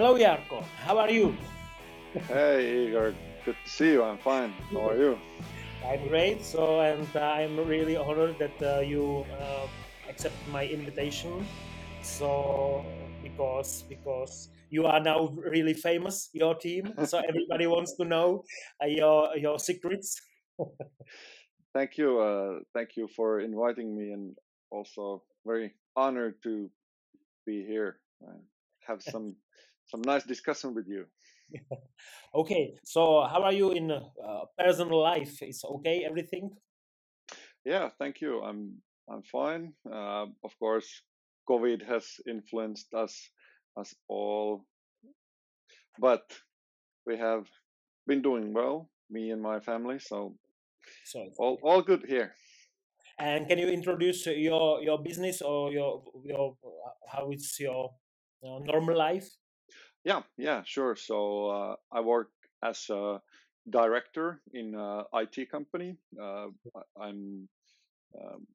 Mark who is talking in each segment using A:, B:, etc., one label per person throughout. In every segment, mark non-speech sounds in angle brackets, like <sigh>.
A: Hello, Jarkko. How are you?
B: Hey, Igor. Good to see you. I'm fine. How are you?
A: I'm great. So, and uh, I'm really honored that uh, you uh, accepted my invitation. So, because because you are now really famous, your team. So <laughs> everybody wants to know uh, your your secrets. <laughs>
B: thank you. Uh, thank you for inviting me, and also very honored to be here. have some some nice discussion with you. <laughs>
A: okay, so how are you in uh, personal life? Is okay everything?
B: Yeah, thank you. I'm I'm fine. Uh, of course, COVID has influenced us us all, but we have been doing well, me and my family. So, so all all good here.
A: And can you introduce your your business or your your how it's your uh, normal life?
B: Yeah, yeah, sure. So uh, I work as a director in a IT company. Uh, I'm um,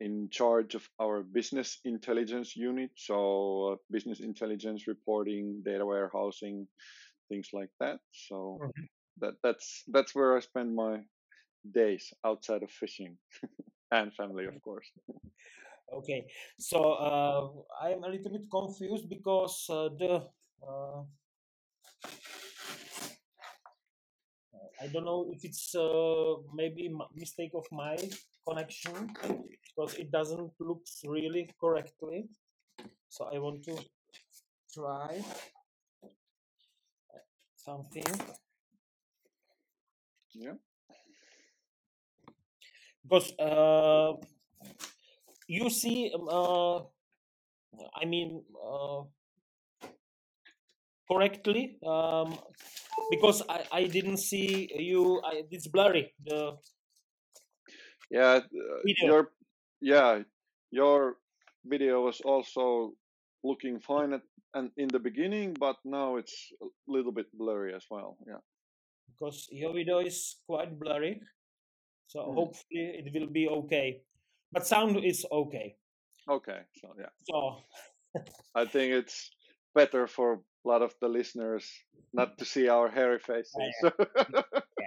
B: in charge of our business intelligence unit. So uh, business intelligence reporting, data warehousing, things like that. So mm-hmm. that that's that's where I spend my days outside of fishing <laughs> and family, of course.
A: okay, so uh, I'm a little bit confused because uh, the uh, I don't know if it's uh, maybe mistake of my connection because it doesn't look really correctly. So I want to try something.
B: Yeah.
A: Because uh, you see, um, uh, I mean, uh, correctly um, because I, I didn't see you I, it's blurry the
B: yeah video. your yeah your video was also looking fine at, and in the beginning but now it's a little bit blurry as well yeah
A: because your video is quite blurry so mm. hopefully it will be okay but sound is okay
B: okay so yeah
A: so <laughs>
B: i think it's better for a lot of the listeners not to see our hairy faces.
A: yeah,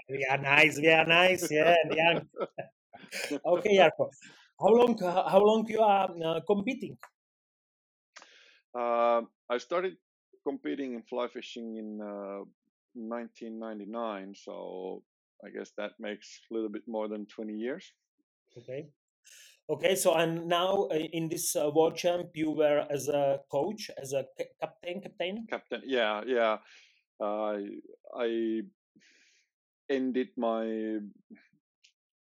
A: we are nice. We are nice. Yeah, <laughs> young. okay, Jarkko. How long? How long you are uh, competing?
B: Uh, I started competing in fly fishing in uh, 1999, so I guess that makes a little bit more than 20 years.
A: Okay. Okay, so and now uh, in this uh, world champ, you were as a coach, as a captain, captain.
B: Captain, yeah, yeah. Uh, I ended my,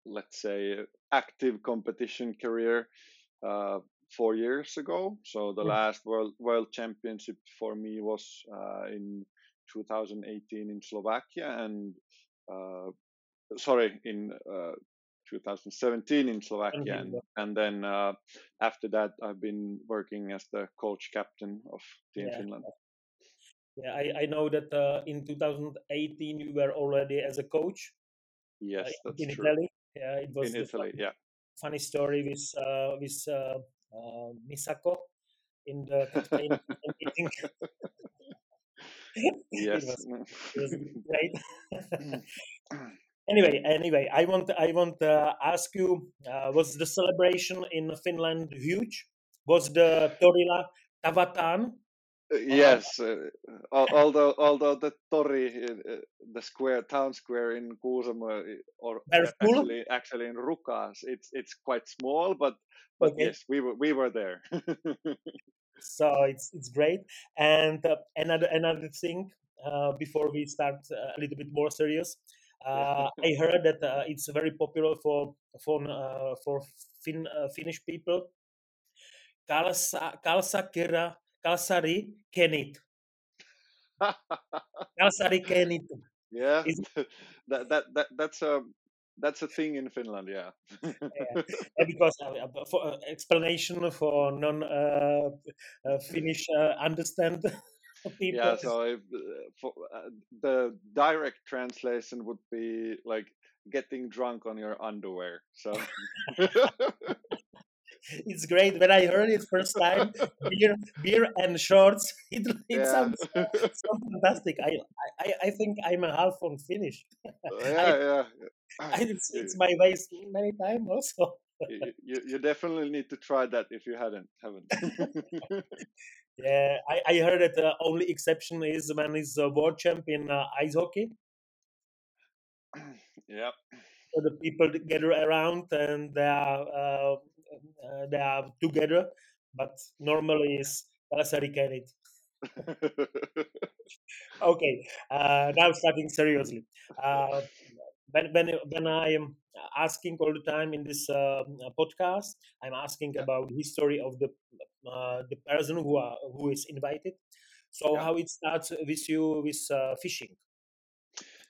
B: let's say, active competition career uh, four years ago. So the mm. last world world championship for me was uh, in 2018 in Slovakia, and uh, sorry, in 2017 in Slovakia, and, and then uh, after that, I've been working as the coach captain of Team yeah. Finland.
A: Yeah, I, I know that uh, in 2018 you were already as a coach.
B: Yes, uh,
A: in
B: true.
A: Italy. Yeah, it was
B: in Italy.
A: Funny,
B: yeah,
A: funny story with uh, with uh, uh, Misako in the meeting. <laughs>
B: yes, <laughs>
A: it was, it was great. <clears throat> <laughs> anyway anyway i want i want to ask you uh, was the celebration in finland huge was the torilla tavataan?
B: uh, yes uh, although although the tori uh, the square town square in kuusamo or actually actually in rukas it's it's quite small but but okay. yes we were we were there <laughs>
A: so it's it's great and uh, another another thing uh, before we start a little bit more serious uh, <laughs> I heard that uh, it's very popular for for uh, for fin, uh, Finnish people. Kalsa, kalsakera, kalsari kenit. <laughs> kalsarikännit.
B: Yeah, <laughs> that, that that that's a that's a thing in Finland. Yeah,
A: yeah. because uh, for uh, explanation for non Finnish understand
B: people. Yeah, so if, uh, for, uh, the direct translation would be like getting drunk on your underwear. So <laughs>
A: it's great. When I heard it first time, beer, beer and shorts, <laughs> it, it
B: yeah.
A: sounds <laughs> so fantastic. I, I, I think I'm a half on Finnish.
B: yeah,
A: I,
B: yeah.
A: I, it's, it's my ways many times also.
B: You, you, you definitely need to try that if you hadn't haven't. <laughs>
A: yeah, I, I heard that the only exception is when he's a world champion uh, ice hockey. <clears throat>
B: yeah.
A: So the people gather around and they are uh, uh, they are together, but normally it's it. <laughs> okay, uh, now starting seriously. Uh, when, when, when I am asking all the time in this uh, podcast, I'm asking
B: yeah.
A: about history of the uh, the person who are who is invited. So
B: yeah.
A: how it starts with you with uh, fishing?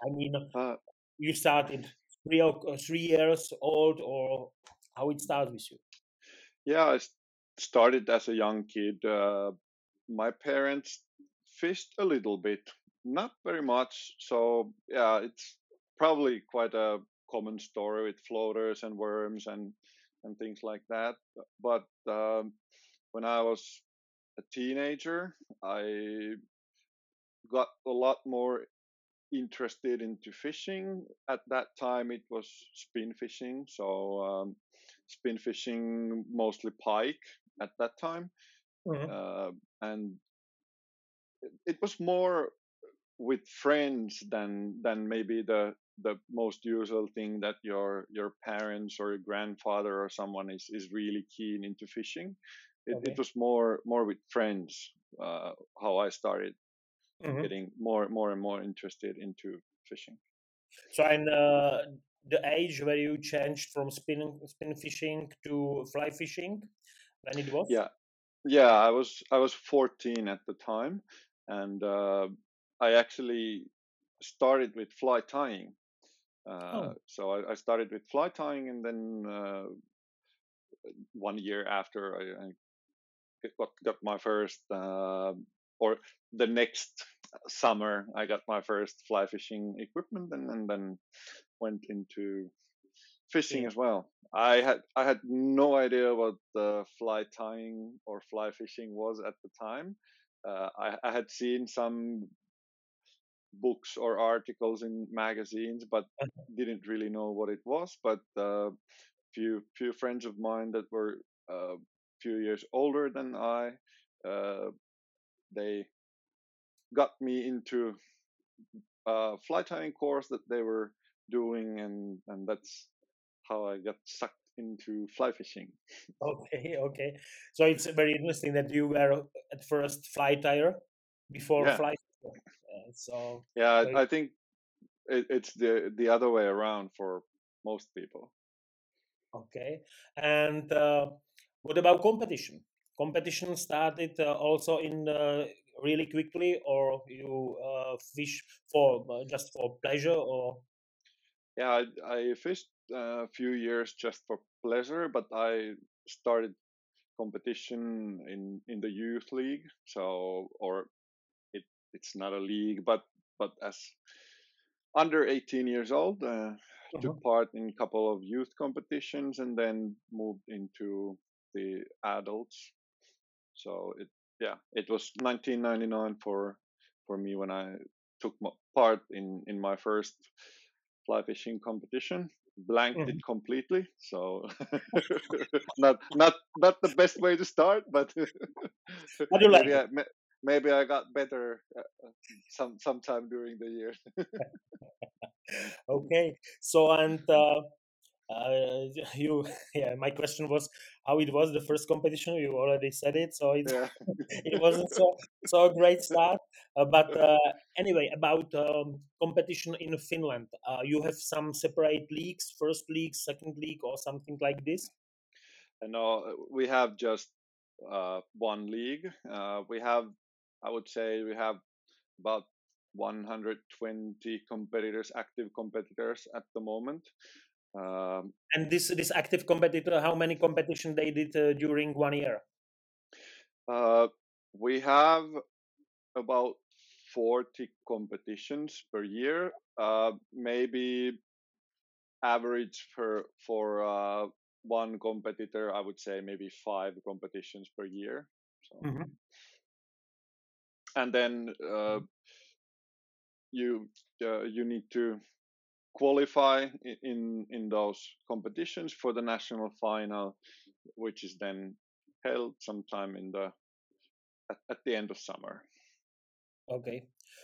A: I mean,
B: Uh,
A: you started three or three years old, or how it starts with you?
B: yeah, I started as a young kid. Uh, my parents fished a little bit, not very much. So yeah, it's probably quite a common story with floaters and worms and and things like that. But um, when I was a teenager, I got a lot more interested into fishing. At that time, it was spin fishing, so um, spin fishing mostly pike at that time,
A: Mhm.
B: uh, and it, it was more with friends than than maybe the the most usual thing that your your parents or your grandfather or someone is is really keen into fishing. It,
A: Okay.
B: it was more more with friends uh, how I started
A: Mhm.
B: getting more more and more interested into fishing.
A: So, and uh, the age where you changed from spin spin fishing to fly fishing, when it was?
B: Yeah, yeah. I was I was 14 at the time, and uh, I actually started with fly tying. Uh,
A: Oh,
B: so I, I started with fly tying, and then uh, one year after I, I got got my first, uh, or the next summer, I got my first fly fishing equipment, and, and then went into fishing
A: yeah.
B: as well. I had I had no idea what the fly tying or fly fishing was at the time. Uh, I, I had seen some books or articles in magazines, but didn't really know what it was. But uh, few few friends of mine that were a uh, few years older than I, uh, they got me into a fly tying course that they were doing, and and that's how I got sucked into fly fishing. <laughs>
A: Okay, okay. So it's very interesting that you were at first fly tire before
B: Yeah,
A: fly. fishing. So,
B: yeah.
A: so
B: I, think it, it's the the other way around for most people.
A: Okay. And uh, what about competition? Competition started uh, also in uh, really quickly, or you uh, fish for uh, just for pleasure, or
B: Yeah, I, I fished a few years just for pleasure, but I started competition in in the youth league. So, or it's not a league, but but as under 18 years old, uh, took
A: Mhm.
B: part in a couple of youth competitions, and then moved into the adults. So it yeah, it was 1999 for for me when I took part in in my first fly fishing competition. Blanked it
A: Mhm.
B: completely, so <laughs> <laughs> not not not the best way to start, but <laughs>
A: But you like it.
B: I ma- maybe I got better uh, uh, some sometime during the year. <laughs>
A: Okay. So and uh, uh, <laughs> you, yeah. My question was how it was the first competition. You already said it, so it
B: yeah. <laughs>
A: it wasn't so so great start. Uh, but uh, anyway, about um, competition in Finland, uh, you have some separate leagues, first league, second league, or something like this.
B: Uh, we have just uh, one league. Uh, we have, I would say, we have about 120 competitors, active competitors at the moment. Um,
A: And this this active competitor, how many competition they did uh, during one year?
B: uh, we have about 40 competitions per year, uh, maybe average for for uh, one competitor, I would say maybe five competitions per year. So,
A: hmm
B: and then uh, you uh, you need to qualify in in those competitions for the national final, which is then held sometime in the at, at the end of summer.
A: Okay.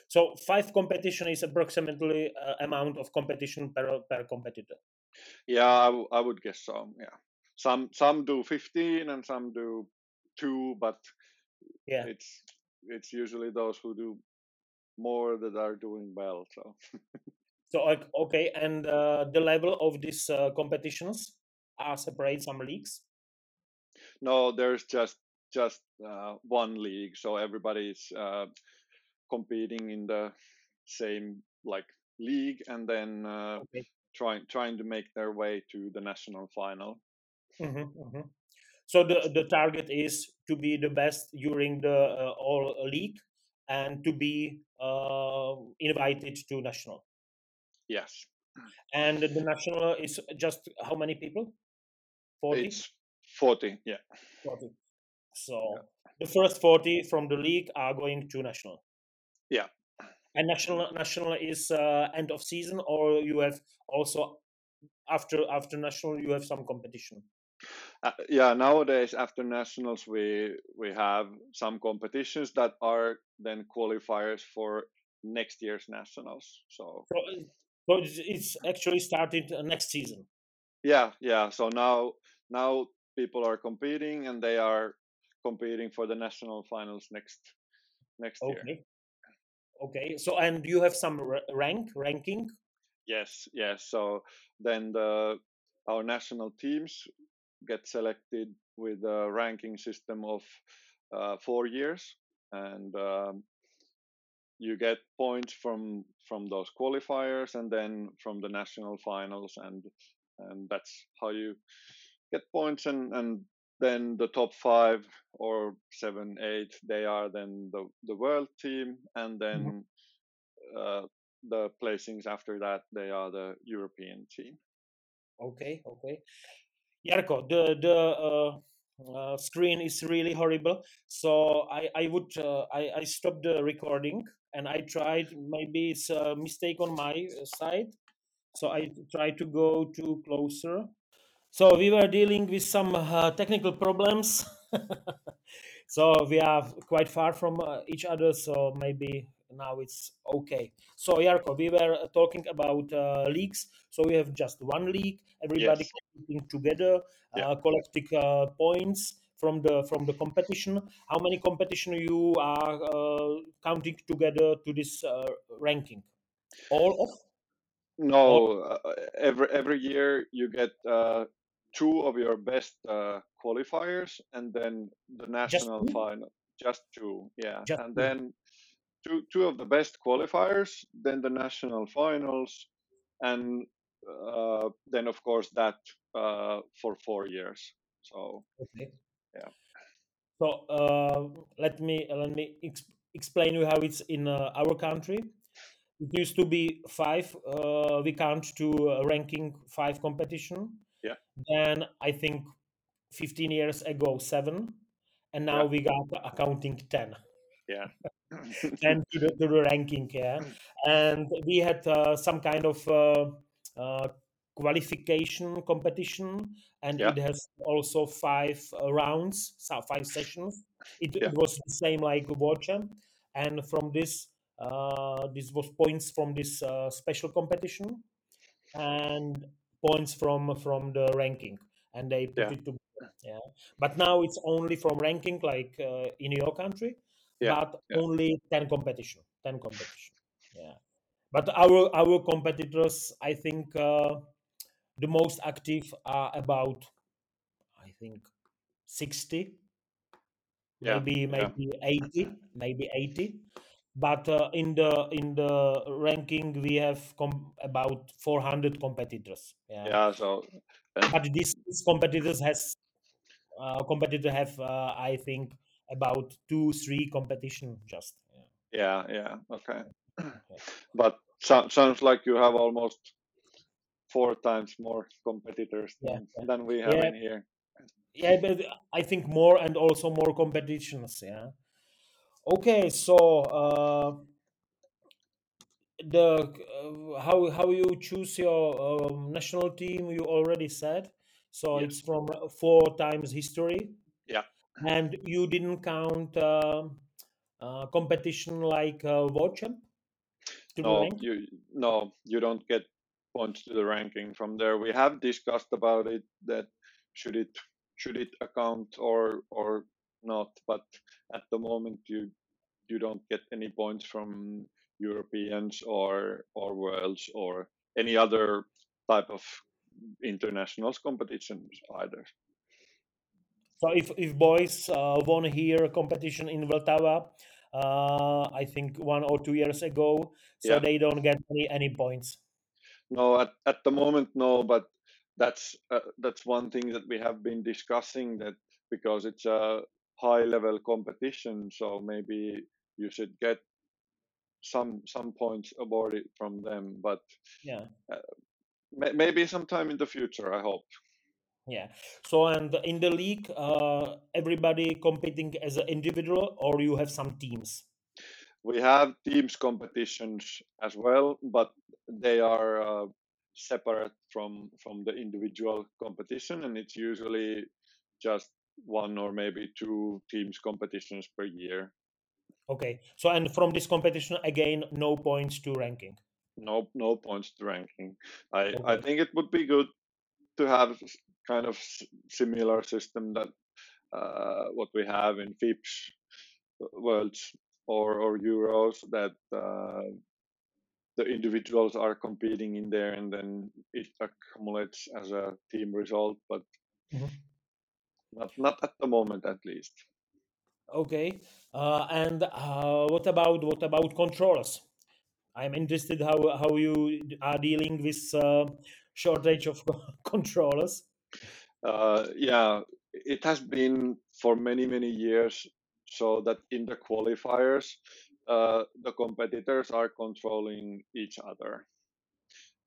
A: So five competition is approximately uh, amount of competition per per competitor.
B: Yeah, I, w- I would guess so. Yeah, some some do fifteen and some do two, but
A: Yeah.
B: it's it's usually those who do more that are doing well. So
A: So like, okay, and uh, the level of these uh, competitions are separate some leagues.
B: no, there's just just uh, one league, so everybody's uh, competing in the same like league, and then uh,
A: Okay.
B: trying trying to make their way to the national final.
A: hmm hmm So the the target is to be the best during the uh, all league and to be uh, invited to national.
B: Yes,
A: And the national is just how many people? 40?
B: it's forty. Yeah,
A: 40. So
B: yeah,
A: the first 40 from the league are going to national.
B: yeah.
A: And national national is uh, end of season or you have also after after national you have some competition.
B: Uh, yeah, nowadays after nationals, we we have some competitions that are then qualifiers for next year's nationals. So
A: So, so it's, actually started uh, next season.
B: yeah, yeah. So now now people are competing and they are competing for the national finals next next year.
A: Okay. Okay. So and you have some rank ranking.
B: Yes, yes. So then the our national teams get selected with a ranking system of uh, four years, and um, you get points from from those qualifiers, and then from the national finals, and and that's how you get points, and and then the top five or seven, eight, they are then the the world team, and then uh, the placings after that they are the European team.
A: Okay. Okay. Jarkko, the the uh, uh, screen is really horrible. So I I would uh, I I stopped the recording and I tried. Maybe it's a mistake on my side. So I tried to go to closer. So we were dealing with some uh, technical problems. <laughs> so we are quite far from uh, each other. So maybe now it's okay. So Jarkko, we were uh, talking about uh, leagues. So we have just one league. Everybody
B: Yes.
A: competing together,
B: Yeah.
A: uh, collecting uh, points from the from the competition. How many competition you are uh, counting together to this uh, ranking? All of all
B: No, uh, every every year you get uh, two of your best uh, qualifiers, and then the national
A: two?
B: final. Just two, yeah,
A: Just
B: and
A: two.
B: then two two of the best qualifiers, then the national finals, and uh, then of course that uh, for four years. So
A: Okay.
B: yeah,
A: So uh, let me let me ex- explain you how it's in uh, our country. It used to be five. Uh, we count to ranking five competition.
B: yeah,
A: Then I think fifteen years ago seven, and now
B: yeah,
A: we got accounting ten.
B: yeah, <laughs>
A: ten to the, to the ranking, yeah. And we had uh, some kind of uh, uh, qualification competition, and
B: yeah,
A: it has also five uh, rounds, so five sessions. It,
B: yeah,
A: it was the same like Watcher, and from this, uh, this was points from this uh, special competition and points from from the ranking, and they put
B: yeah,
A: it together. Yeah, but now it's only from ranking, like uh, in your country,
B: yeah,
A: but
B: yeah,
A: only ten competition, ten competition. Yeah, but our our competitors, I think, uh, the most active are about, I think, sixty,
B: yeah,
A: maybe maybe eighty, maybe eighty. But uh, in the in the ranking, we have com- about four hundred competitors. Yeah,
B: Yeah, so
A: but this, this competitors has uh, competitor have uh, I think about two three competition just. Yeah.
B: yeah, yeah, okay.
A: yeah. <clears throat>
B: But so, sounds like you have almost four times more competitors than,
A: yeah,
B: than we have in here.
A: yeah. But I think more and also more competitions. Yeah. Okay, so uh, the uh, how how you choose your um, national team you already said. So it's from four times history,
B: Yeah.
A: And you didn't count uh, uh, competition like uh, World Champ
B: No, you no, you don't get points to the ranking from there. We have discussed about it that should it should it account or or not, but at the moment you you don't get any points from Europeans or or worlds or any other type of internationals competitions either.
A: So if if boys uh, won here a competition in Vltava, uh, I think one or two years ago, so
B: Yeah.
A: they don't get any any points.
B: No, at, at the moment, no, but that's uh, that's one thing that we have been discussing that because it's a high level competition, so maybe you should get some some points aboard it from them, but
A: Yeah.
B: may, maybe sometime in the future, I hope.
A: Yeah. So and in the league, uh, everybody competing as an individual, or you have some teams.
B: We have teams competitions as well, but they are uh, separate from from the individual competition, and it's usually just one or maybe two teams competitions per year.
A: Okay. So and from this competition again, no points to ranking.
B: No, no points to ranking. I I think it would be good to have kind of similar system that uh, what we have in FIPS worlds or or Euros that uh, the individuals are competing in there and then it accumulates as a team result, but
A: Mhm.
B: not not at the moment at least.
A: Okay. Uh, and uh, what about what about controllers? I'm interested how how you are dealing with uh, shortage of <laughs> controllers.
B: Uh, yeah, it has been for many many years so that in the qualifiers uh, the competitors are controlling each other.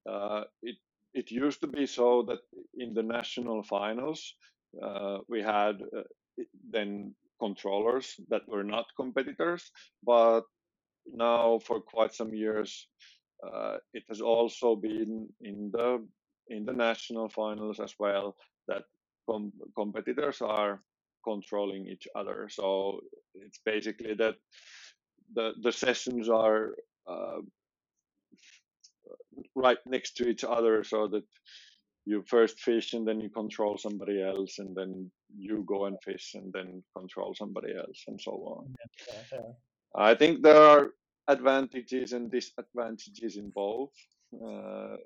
B: Uh, it it used to be so that in the national finals uh, we had uh, then controllers that were not competitors, but now for quite some years uh, it has also been in the in the national finals as well that com- competitors are controlling each other. So it's basically that the the sessions are uh, right next to each other, so that you first fish and then you control somebody else, and then you go and fish and then control somebody else, and so on.
A: Yeah, yeah.
B: I think there are advantages and disadvantages in both. Uh,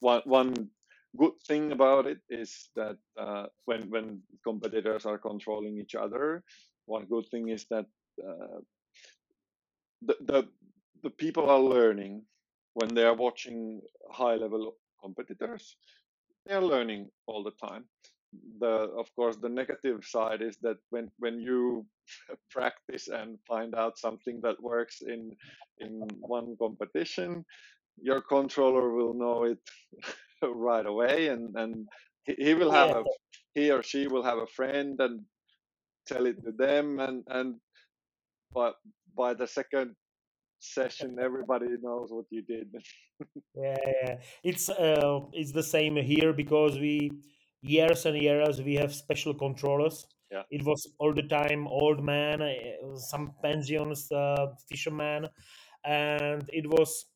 B: one one good thing about it is that uh, when when competitors are controlling each other, one good thing is that uh, the, the the people are learning when they are watching high level competitors. They are learning all the time. The of course the negative side is that when when you <laughs> practice and find out something that works in in one competition, your controller will know it <laughs> right away and and he, he will have
A: Yeah,
B: a he or she will have a friend and tell it to them and and but by the second session everybody knows what you did <laughs>
A: yeah, yeah. It's uh, it's the same here because we years and years we have special controllers.
B: yeah
A: It was all the time old man, uh, some pensions, uh, fisherman, and it was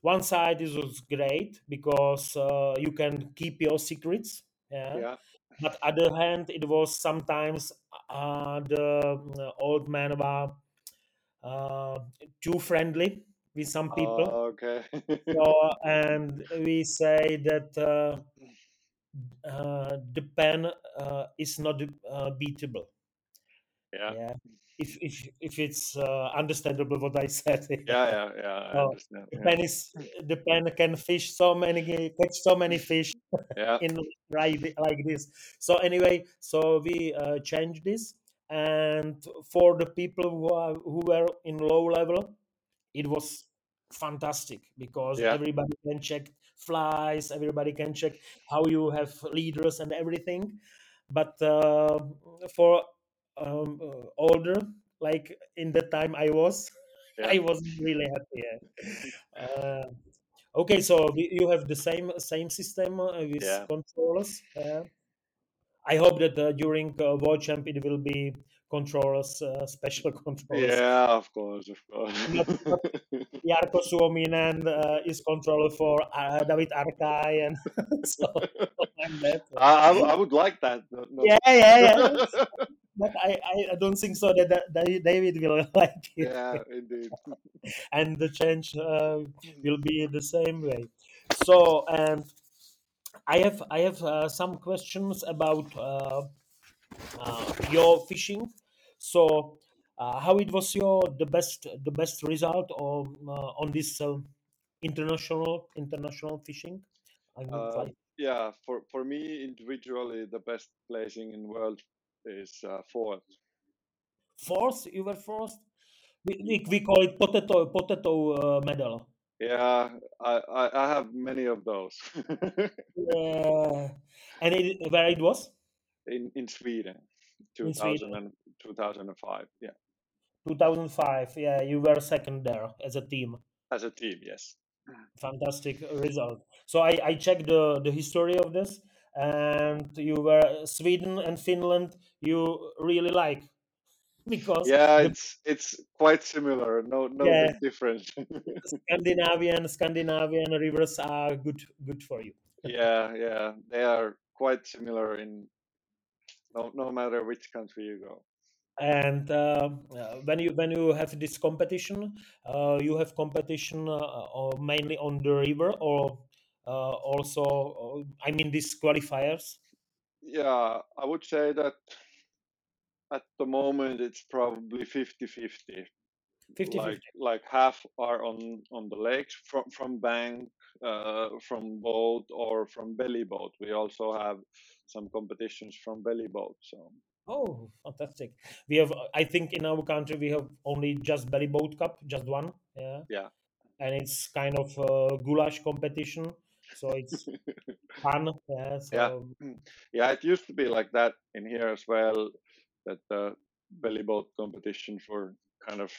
A: one side. is was great because uh, you can keep your secrets. Yeah,
B: yeah
A: but other hand, it was sometimes uh, the uh, old man were uh, too friendly with some people
B: uh, okay <laughs>
A: So, and we say that uh, uh, the pen uh, is not uh, beatable.
B: yeah
A: Yeah, if if if it's uh, understandable what I <laughs> said.
B: yeah yeah yeah i
A: So
B: understand
A: the
B: yeah
A: pen is the pen can fish so many catch so many fish
B: yeah <laughs>
A: in right like this. So anyway, so we uh, changed this, and for the people who are who were in low level, it was fantastic because
B: yeah
A: everybody can check flies. Everybody can check how you have leaders and everything. But uh, for um, older, like in the time I was, <laughs>
B: Yeah.
A: I wasn't really happy. yeah. <laughs> Uh, okay, so you have the same same system uh, with
B: Yeah.
A: controllers. I hope that uh, during uh, World Champ it will be controllers, uh, special <laughs> controllers.
B: Yeah, of course, of course.
A: Jarkko <laughs> Suominen uh, is controller for uh, David Arkai and <laughs> so like that.
B: I, I, I would like that. No, no.
A: Yeah, yeah, yeah. But I, I, don't think so that, that David will like it.
B: yeah, indeed.
A: and the change uh, will be the same way. So, and I have I have uh, some questions about uh, your fishing. So, uh, how it was your the best the best result on uh, on this uh, international international fishing? I mean,
B: Uh,
A: like
B: yeah, for, for me individually, the best placing in world is uh, fourth.
A: fourth. You were fourth. We, we, we call it potato potato uh, medal.
B: Yeah, I, I, I have many of those <laughs>
A: Yeah. And it, where it was
B: in in Sweden,
A: in
B: 2000
A: Sweden,
B: and, 2005. Yeah,
A: 2005. Yeah, you were second there as a team.
B: as a team, yes.
A: fantastic result. So I, I checked the, the history of this, and you were Sweden and Finland. You really like <laughs> because
B: Yeah, it's it's quite similar. No no
A: yeah
B: big difference. <laughs>
A: Scandinavian Scandinavian rivers are good good for you.
B: yeah, yeah, they are quite similar in no no matter which country you go.
A: And uh, uh, when you when you have this competition, uh, you have competition uh, or mainly on the river or uh, also uh, I mean these qualifiers.
B: Yeah, I would say that at the moment it's probably 50-50.
A: 50
B: Like like half are on on the lakes from from bank, uh, from boat or from belly boat. We also have some competitions from belly boat. So
A: Oh, fantastic. We have, I think in our country, we have only just Belly Boat Cup, just one. Yeah.
B: yeah,
A: And it's kind of a goulash competition. So it's <laughs> fun. Yeah.
B: yeah,
A: So,
B: yeah. It used to be like that in here as well. That the belly boat competitions were kind of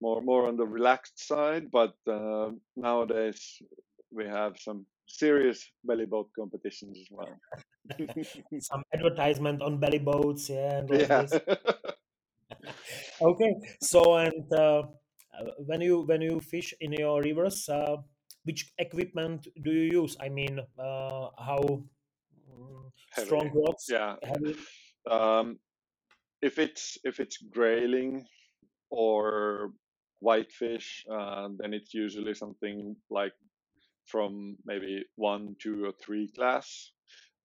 B: more more on the relaxed side, but uh, nowadays we have some serious belly boat competitions as well. <laughs> <laughs>
A: some advertisement on belly boats. Yeah.
B: Yeah,
A: this. <laughs> Okay. So, and uh, uh, when you when you fish in your rivers, uh, which equipment do you use? I mean, uh, how mm, strong rods,
B: Yeah.
A: heavy?
B: Um, if it's if it's grayling or whitefish, uh, then it's usually something like from maybe one, two, or three class.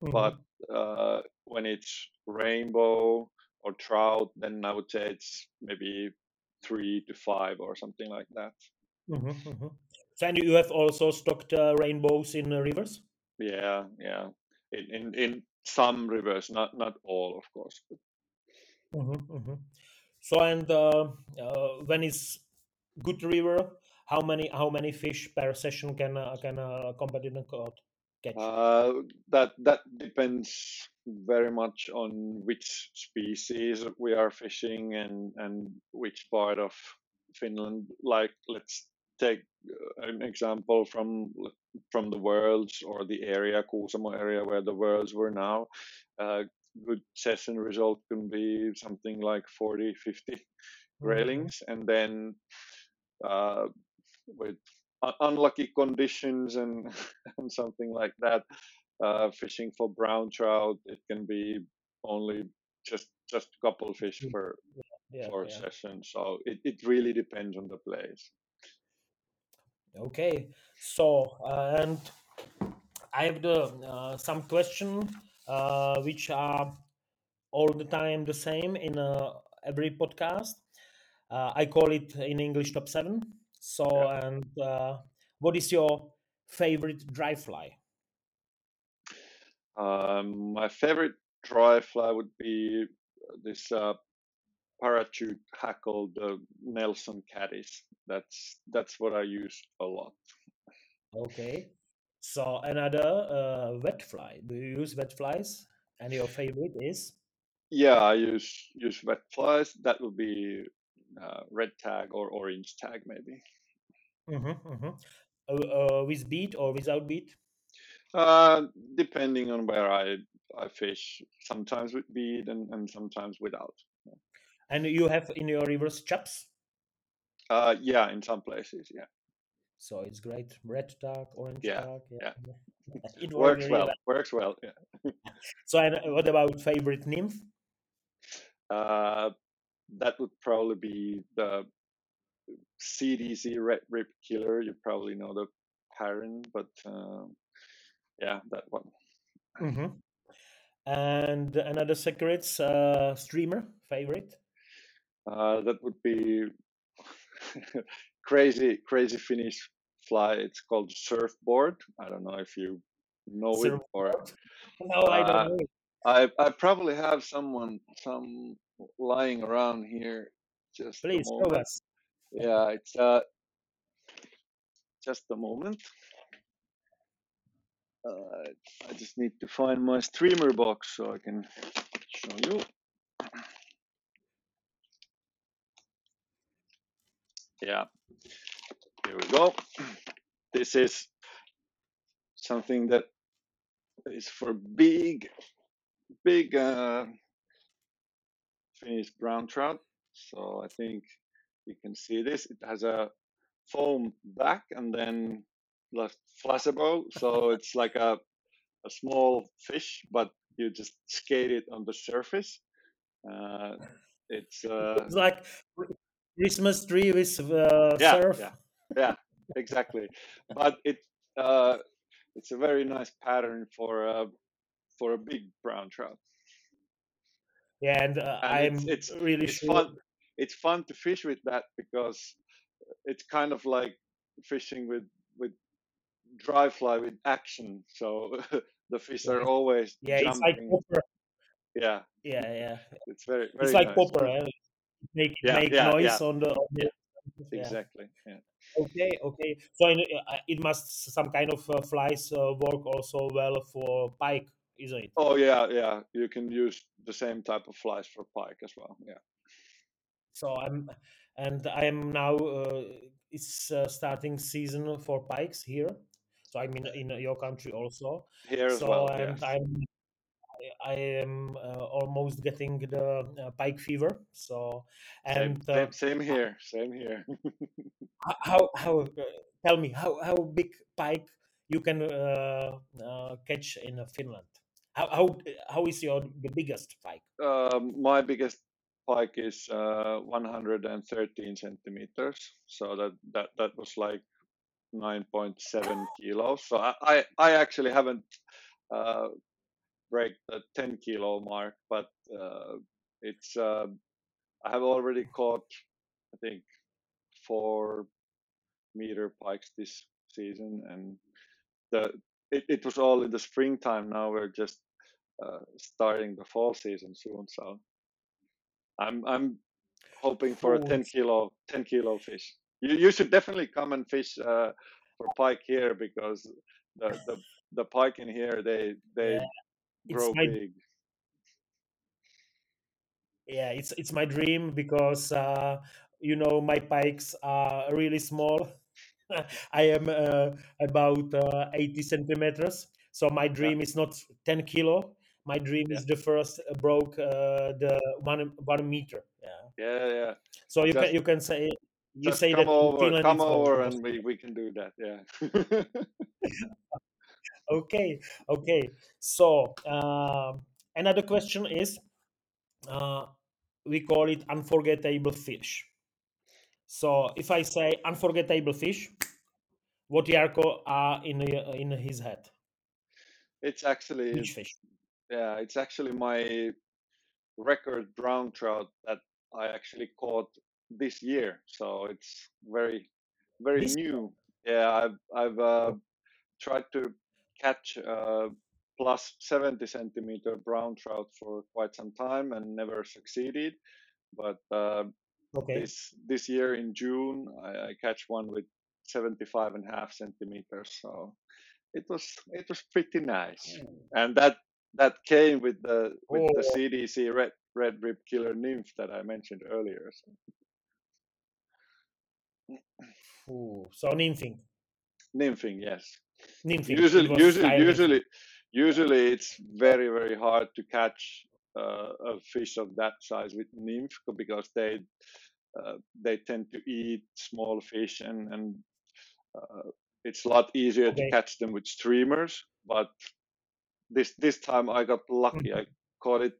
B: But
A: hmm
B: uh, when it's rainbow or trout, then I would say it's maybe three to five or something like that.
A: hmm hmm So, and you have also stocked uh, rainbows in uh, rivers?
B: Yeah, yeah. In in, in some rivers, not not all, of course. But
A: hmm hmm So, and uh, uh, when it's good river, how many how many fish per session can uh, can a competitor caught catch?
B: uh, that that depends very much on which species we are fishing and and which part of Finland. Like, let's take uh, an example from from the worlds or the area, Kuusamo area, where the worlds were now. Uh, good session result can be something like 40, 50
A: Mhm.
B: graylings, and then uh, with unlucky conditions and, <laughs> and something like that, uh, fishing for brown trout, it can be only just just a couple fish
A: Mm,
B: per
A: Yeah,
B: for a
A: yeah.
B: session. So it, it really depends on the place.
A: Okay. So, uh, and I have the uh, some question uh, which are all the time the same in uh, every podcast. Uh, I call it in English top seven. So,
B: Yeah.
A: and uh, what is your favorite dry fly?
B: Um, my favorite dry fly would be this uh, parachute hackle, the Nelson Caddis. That's that's what I use a lot.
A: Okay. So another uh, wet fly. Do you use wet flies? And your favorite is?
B: Yeah, I use use wet flies. That would be uh, red tag or orange tag maybe.
A: Mm-hmm, mm-hmm. Uh, uh, with bead or without bead?
B: Uh, depending on where I I fish, sometimes with bead and, and sometimes without.
A: And you have in your rivers chaps?
B: Uh, yeah, in some places, yeah.
A: So it's great. Red tag, orange
B: Yeah,
A: tag.
B: yeah. <laughs>
A: It
B: Works well.
A: well.
B: Works well. Yeah. <laughs>
A: So and what about favorite nymph?
B: Uh, that would probably be the CDC red rib killer. You probably know the parent, but um, yeah, that one.
A: Mm-hmm. And another secrets uh, streamer favorite?
B: Uh, that would be <laughs> crazy, crazy Finnish fly. It's called surfboard. I don't know if you know it or
A: Surfboard? <laughs> No, I
B: uh,
A: don't know. it.
B: I I probably have someone some lying around here. Just
A: Please show us.
B: Yeah, it's uh just a moment. Uh, I just need to find my streamer box so I can show you. Yeah, here we go. This is something that is for big, big uh, Finnish brown trout. So I think you can see this. It has a foam back and then left flexible. So <laughs> it's like a, a small fish, but you just skate it on the surface. Uh, it's uh,
A: It's like Christmas tree with uh,
B: yeah,
A: surf.
B: yeah, yeah, exactly. But it uh, it's a very nice pattern for a for a big brown trout,
A: Yeah, and uh,
B: and
A: I'm
B: it's it's
A: really
B: it's
A: sure.
B: fun. It's fun to fish with that because it's kind of like fishing with with dry fly with action. So <laughs> the fish are always
A: yeah, it's like popper.
B: Yeah,
A: Yeah, yeah.
B: it's very very It's
A: like
B: nice.
A: popper. Eh? Make
B: Yeah,
A: make
B: yeah,
A: noise
B: yeah,
A: on the. On the
B: yeah,
A: yeah.
B: exactly. Yeah.
A: Okay, okay. So in, uh, it must some kind of uh, flies uh, work also well for pike, isn't?
B: Oh yeah, yeah. You can use the same type of flies for pike as well. Yeah.
A: So I'm, and I am now. Uh, it's uh, starting season for pikes here. So I mean, in your country also.
B: Here as
A: So
B: well.
A: and
B: Yes.
A: I'm I am uh, almost getting the uh, pike fever. So
B: Same,
A: and uh,
B: same, same here. Same here. <laughs>
A: how how uh, tell me how how big pike you can uh, uh, catch in uh, Finland? How how how is your the biggest pike?
B: um, my biggest pike is uh, 113 centimeters. So that that that was like 9.7 <laughs> kilos. So I I, I actually haven't uh, break the 10 kilo mark, but uh, it's uh, I have already caught I think four meter pikes this season, and the it, it was all in the springtime. Now we're just uh, starting the fall season soon, so I'm I'm hoping for a 10 kilo 10 kilo fish. You you should definitely come and fish uh, for pike here because the the the pike in here they they
A: Yeah,
B: grow
A: my
B: big.
A: yeah it's it's my dream because uh, you know my pikes are really small. <laughs> I am uh, about uh, 80 centimeters. So my
B: Yeah,
A: dream is not 10 kilo. My dream
B: yeah,
A: is the first uh, broke uh, the one one meter. Yeah.
B: yeah, yeah.
A: So you can you can say you say
B: come
A: that
B: over, come over, and we we can do that. Yeah. <laughs>
A: Okay, okay. So um, another question is uh, we call it unforgettable fish. So if I say unforgettable fish, what Jarkko are in in his head?
B: it's actually
A: fish?
B: yeah, it's actually my record brown trout that I actually caught this year. So it's very very
A: This
B: new. Yeah, I've I've uh, tried to catch uh, plus 70 centimeter brown trout for quite some time and never succeeded. But uh,
A: okay.
B: this this year in June, I, I catch one with 75 and a half centimeters. So it was it was pretty nice, hmm. and that that came with the with the
A: Oh,
B: CDC red red rib killer nymph that I mentioned earlier. So,
A: phew. so nymphing,
B: nymphing, yes.
A: nymphing.
B: Usually, usually, usually, usually, it's very very hard to catch uh, a fish of that size with nymph because they uh, they tend to eat small fish and and uh, it's a lot easier to catch them with streamers. But this this time I got lucky. I
A: Mhm.
B: caught it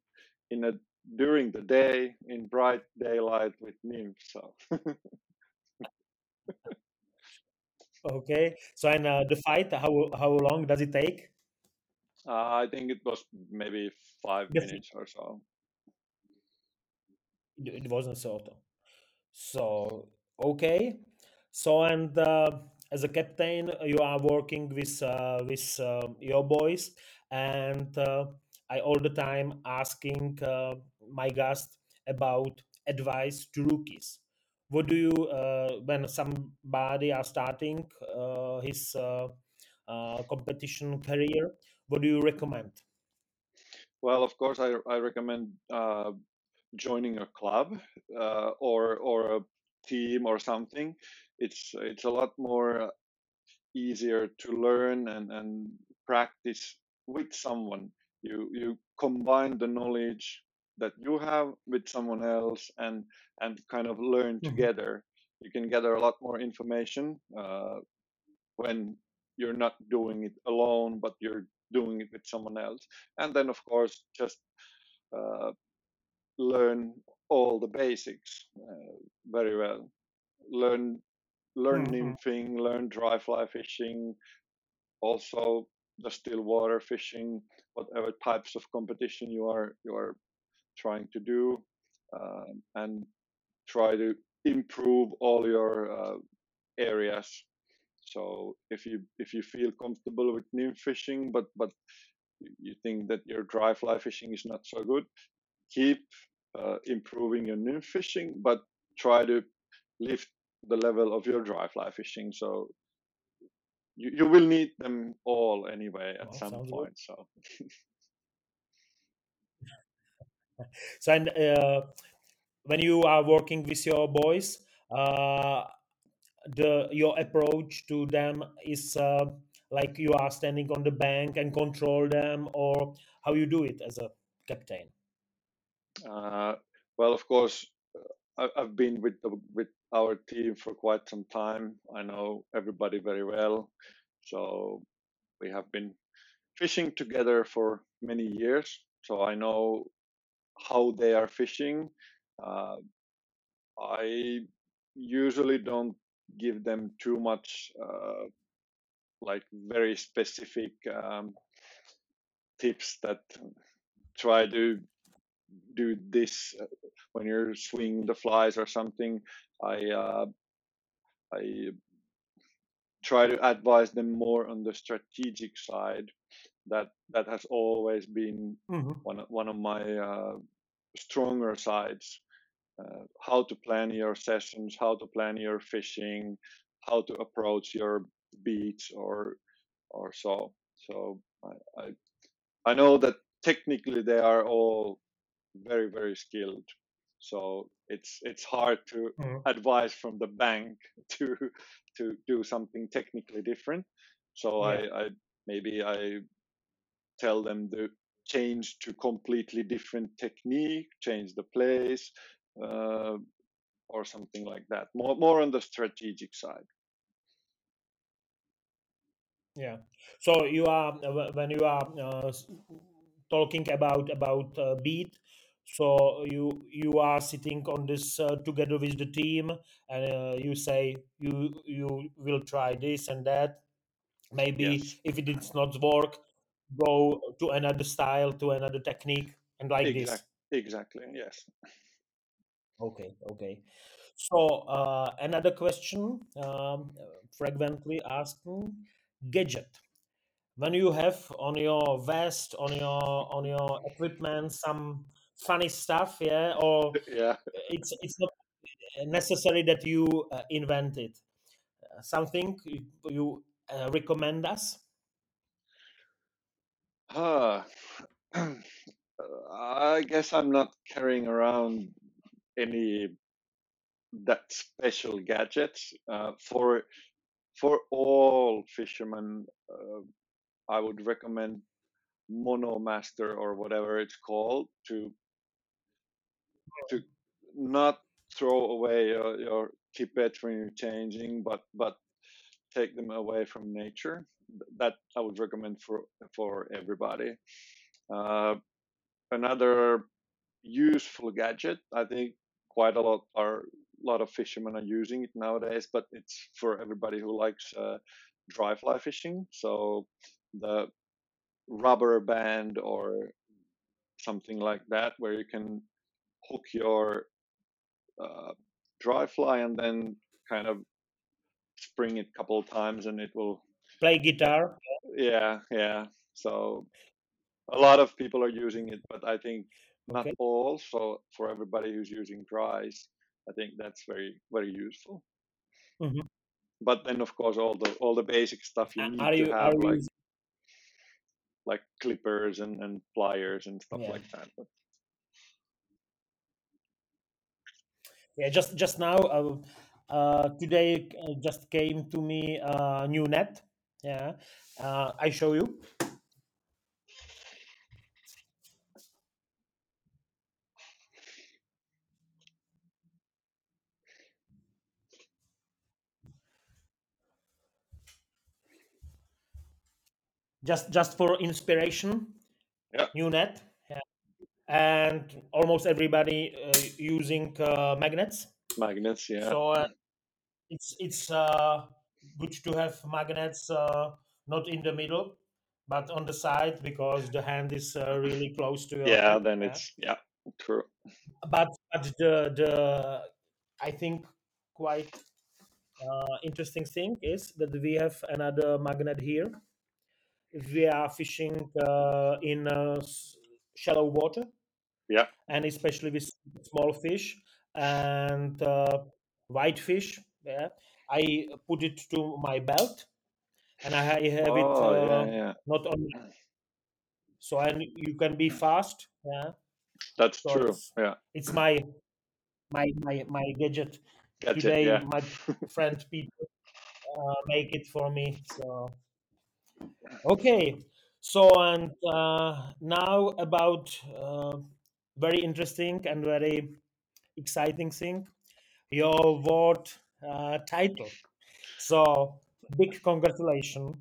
B: in a during the day in bright daylight with nymph. So <laughs>
A: Okay. So and uh, the fight, how how long does it take?
B: Uh, I think it was maybe five
A: fi-
B: minutes or so.
A: it wasn't so. So okay. So and uh, as a captain, you are working with uh, with uh, your boys, and uh, I all the time asking uh, my guest about advice to rookies. What do you uh, when somebody are starting uh, his uh, uh, competition career? What do you recommend?
B: Well, of course, I I recommend uh, joining a club uh, or or a team or something. It's it's a lot more easier to learn and, and practice with someone. You you combine the knowledge that you have with someone else and and kind of learn
A: Mhm.
B: together. You can gather a lot more information uh, when you're not doing it alone, but you're doing it with someone else. And then, of course, just uh, learn all the basics uh, very well. Learn learn
A: Mhm.
B: nymphing, learn dry fly fishing, also the still water fishing, whatever types of competition you are you are trying to do, um, and try to improve all your uh, areas. So if you if you feel comfortable with nymph fishing, but but you think that your dry fly fishing is not so good, keep uh, improving your nymph fishing, but try to lift the level of your dry fly fishing. So you, you will need them all anyway at
A: Oh,
B: some
A: sounds good.
B: point. So <laughs>
A: So and uh, when you are working with your boys, uh, the your approach to them is uh, like you are standing on the bank and control them, or how you do it as a captain.
B: uh, well, of course, I, I've been with the, with our team for quite some time. I know everybody very well. So we have been fishing together for many years. So I know how they are fishing. Uh, I usually don't give them too much uh, like very specific um, tips that try to do this uh, when you're swinging the flies or something. I uh, I try to advise them more on the strategic side. That that has always been
A: hmm
B: one of, one of my uh, stronger sides. Uh, how to plan your sessions, how to plan your fishing, how to approach your beach or or so. So I, I I know that technically they are all very very skilled. So it's it's hard to
A: hmm
B: advise from the bank <laughs> to to do something technically different. So I, I maybe I tell them to change to completely different technique, change the place, uh, or something like that. More more on the strategic side.
A: Yeah. So you are uh, when you are uh, talking about about uh, beat. So you you are sitting on this uh, together with the team, and uh, you say you you will try this and that. Maybe
B: Yes,
A: if it does not work, go to another style, to another technique, and like this.
B: exactly. Yes.
A: Okay, okay. So uh, another question, um, frequently asked: gadget. when you have on your vest on your on your equipment some funny stuff yeah or <laughs>
B: yeah.
A: it's it's not necessary that you uh, invent it Uh, something you, you uh, recommend us
B: Ah, <clears throat> I guess I'm not carrying around any that special gadgets uh, for for all fishermen. Uh, I would recommend Monomaster or whatever it's called to to not throw away your, your tippets when you're changing, but but take them away from nature. That I would recommend for for everybody. Uh, another useful gadget, I think quite a lot are a lot of fishermen are using it nowadays, but it's for everybody who likes uh, dry fly fishing. So the rubber band or something like that, where you can hook your uh, dry fly and then kind of spring it a couple of times and it will
A: Play guitar.
B: yeah yeah so a lot of people are using it but i think not
A: Okay.
B: all so for everybody who's using dries i think that's very very useful
A: Mhm.
B: but then of course all the all the basic stuff you need
A: Are
B: to
A: you
B: have like
A: using-
B: like clippers and, and pliers and stuff
A: Yeah.
B: like that but
A: yeah just just now uh, uh, today uh, just came to me a new net yeah uh, i show you just just for inspiration
B: Yeah.
A: new net yeah. and almost everybody uh, using uh, magnets
B: magnets yeah
A: so uh, it's it's uh, good to have magnets uh, not in the middle but on the side because the hand is uh, really close to your
B: yeah
A: tip,
B: then it's yeah true
A: but but the the I think quite uh, interesting thing is that we have another magnet here. We are fishing uh, in uh, shallow water,
B: Yeah.
A: and especially with small fish and uh, white fish, yeah, I put it to my belt, and I ha- have it
B: oh
A: uh,
B: yeah yeah
A: not on. <clears throat> So and you can be fast, yeah.
B: that's
A: So
B: true
A: it's
B: yeah
A: it's my my my my gadget
B: gadget
A: today
B: yeah
A: my <laughs> friend Peter uh, make it for me. So okay, so and uh, now about uh, very interesting and very exciting thing, your award uh, title. So big congratulations.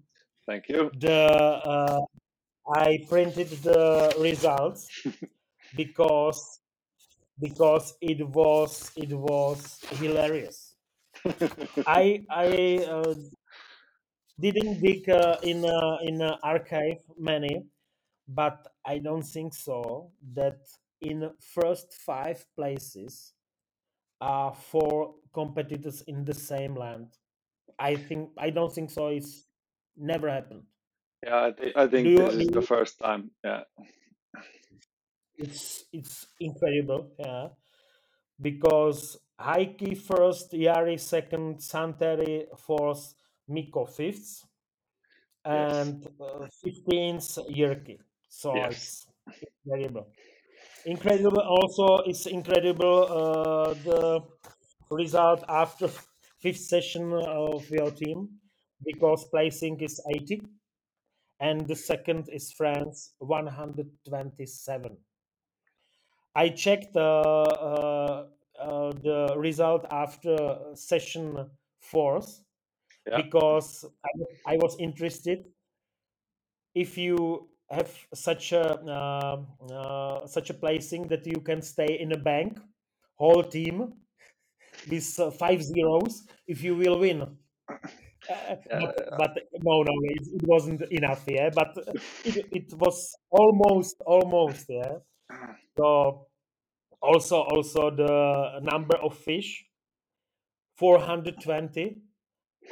B: thank you
A: The uh, I printed the results <laughs> because because it was it was hilarious. <laughs> I I uh, didn't dig uh, in uh, in uh, archive many, but I don't think so that in first five places are four competitors in the same land. I think I don't think so. It's never happened.
B: yeah i, thi- I think
A: you-
B: this is the first time yeah
A: It's it's incredible, yeah, because Heikki first, Jari second, Santeri fourth, Mikko fifth, and uh, fifteenth Yerki. So
B: Yes.
A: it's incredible. Incredible. Also, it's incredible uh, the result after fifth session of your team because placing is 80 and the second is France 127. I checked uh, uh, uh, the result after session fourth
B: Yeah.
A: because I, I was interested. If you have such a uh, uh, such a placing that you can stay in a bank whole team with uh, five zeros if you will win. Uh, but, but no no it, it wasn't enough yeah but <laughs> it, it was almost almost yeah. So also also the number of fish 420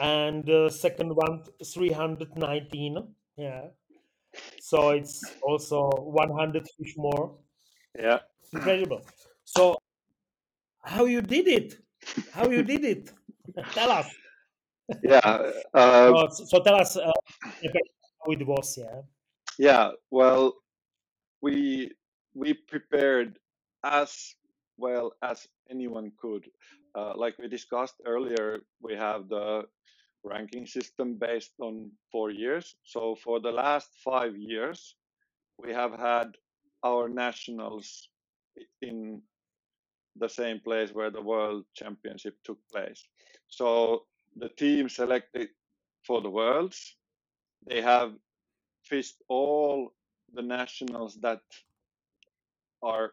A: and the second one 319 yeah. So it's also 100 fish more.
B: Yeah.
A: Incredible. So how you did it? How you did it? <laughs> Tell us.
B: Yeah <laughs> uh,
A: Oh, so, so tell us uh, how it was yeah.
B: Yeah, well, we we prepared as well as anyone could. Uh, like we discussed earlier, we have the ranking system based on four years. So for the last five years, we have had our nationals in the same place where the world championship took place. So the team selected for the worlds, they have fished all the nationals that are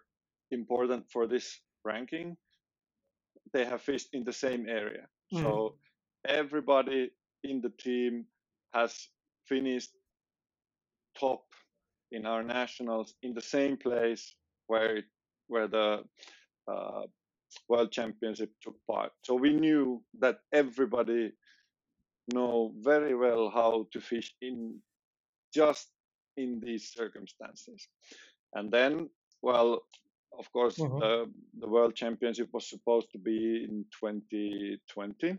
B: important for this ranking. They have fished in the same area.
A: Mm.
B: So everybody in the team has finished top in our nationals in the same place where it, where the uh, world championship took part. So we knew that everybody know very well how to fish in just in these circumstances. And then, well, of course,
A: Mhm.
B: the, the world championship was supposed to be in 2020.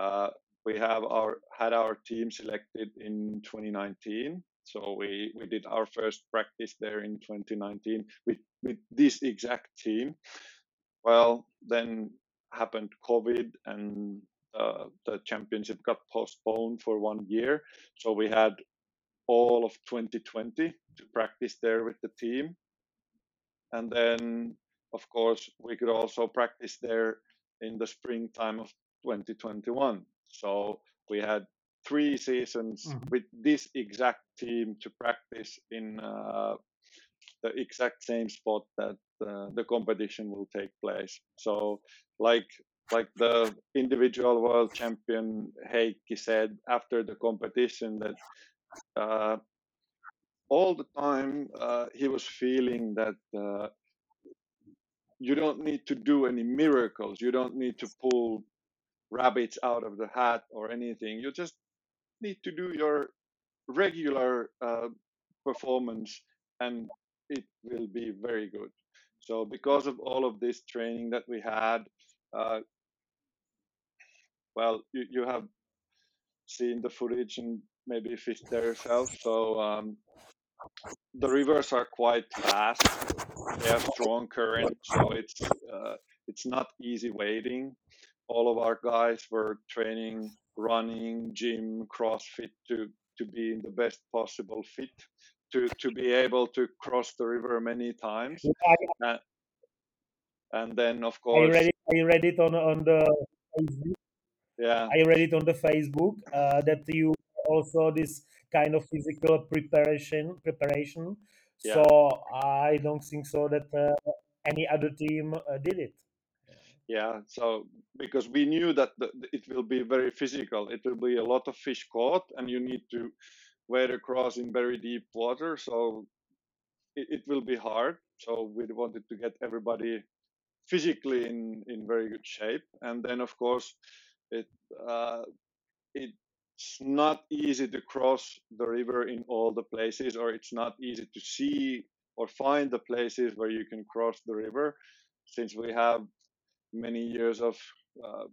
B: Uh, we have our had our team selected in 2019 so we we did our first practice there in 2019 with with this exact team well then happened covid and uh, the championship got postponed for one year so we had all of 2020 to practice there with the team and then of course we could also practice there in the springtime of 2021 so we had three seasons
A: Mhm.
B: with this exact team to practice in uh, the exact same spot that uh, the competition will take place. So, like like the individual world champion Heikki said after the competition that uh, all the time uh, he was feeling that uh, you don't need to do any miracles. You don't need to pull rabbits out of the hat or anything. You just need to do your regular uh, performance and it will be very good. So, because of all of this training that we had, uh, well, you, you have seen the footage and maybe fished there yourself. So, um, the rivers are quite fast. They have strong current, so it's uh, it's not easy wading. All of our guys were training, running, gym, CrossFit to to be in the best possible fit to to be able to cross the river many times.
A: I,
B: And then, of
A: I
B: course,
A: read it. I read it on on the Facebook.
B: yeah,
A: I read it on the Facebook uh, that you also this kind of physical preparation preparation.
B: yeah.
A: So I don't think so that uh, any other team uh, did it.
B: Yeah, so because we knew that the, it will be very physical, it will be a lot of fish caught, and you need to wade across in very deep water. So it, it will be hard. So we wanted to get everybody physically in in very good shape, and then of course it uh, it's not easy to cross the river in all the places, or it's not easy to see or find the places where you can cross the river, since we have many years of uh,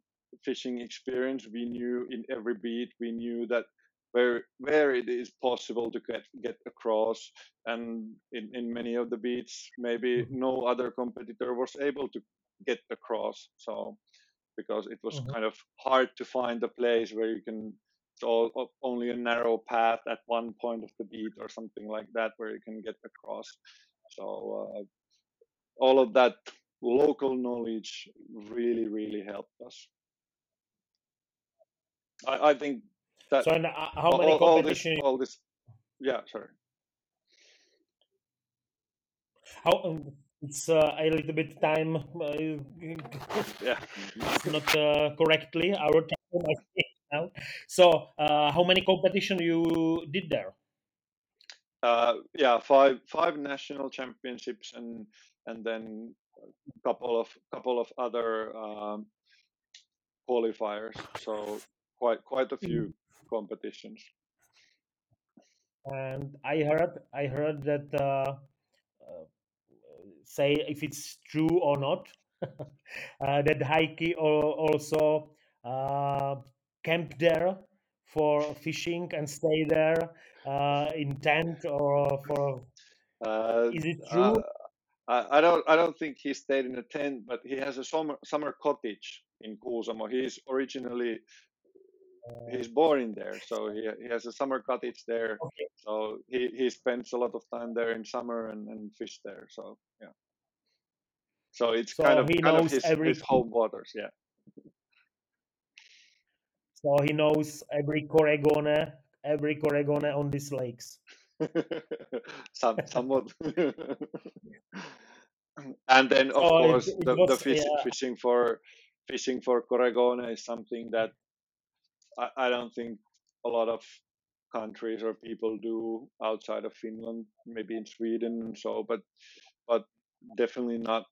B: fishing experience. We knew in every beat, we knew that where where it is possible to get get across, and in in many of the beats, maybe no other competitor was able to get across. So because it was
A: Mhm.
B: kind of hard to find a place where you can it's all o- only a narrow path at one point of the beat or something like that where you can get across. So uh, all of that local knowledge really really helped us. I, I think that
A: So uh, how many
B: all, all this all this yeah sorry
A: How um, it's uh, a little bit time. Uh,
B: yeah <laughs>
A: it's not uh, correctly our time I think now. So uh, how many competition you did there?
B: uh, yeah five five national championships and and then a couple of couple of other um, qualifiers. So quite quite a few competitions.
A: And I heard I heard that uh, uh, say if it's true or not <laughs> uh, that Heikki al- also uh, camped there for fishing and stay there uh, in tent or for?
B: Uh,
A: Is it
B: uh,
A: true?
B: I, I don't I don't think he stayed in a tent, but he has a summer summer cottage in Kuusamo. He's originally he's born in there, so he he has a summer cottage there.
A: Okay.
B: So he he spends a lot of time there in summer and, and fish there. So yeah. So it's
A: So
B: kind of
A: he
B: kind of his his home waters. Yeah.
A: So he knows every Coregone, every Coregone on these lakes. <laughs>
B: Some <laughs> somewhat. <laughs> and then of
A: it,
B: course
A: it
B: the the
A: was
B: fish,
A: yeah.
B: fishing for fishing for Coregone is something that I, I don't think a lot of countries or people do outside of Finland, maybe in Sweden and so, but but definitely not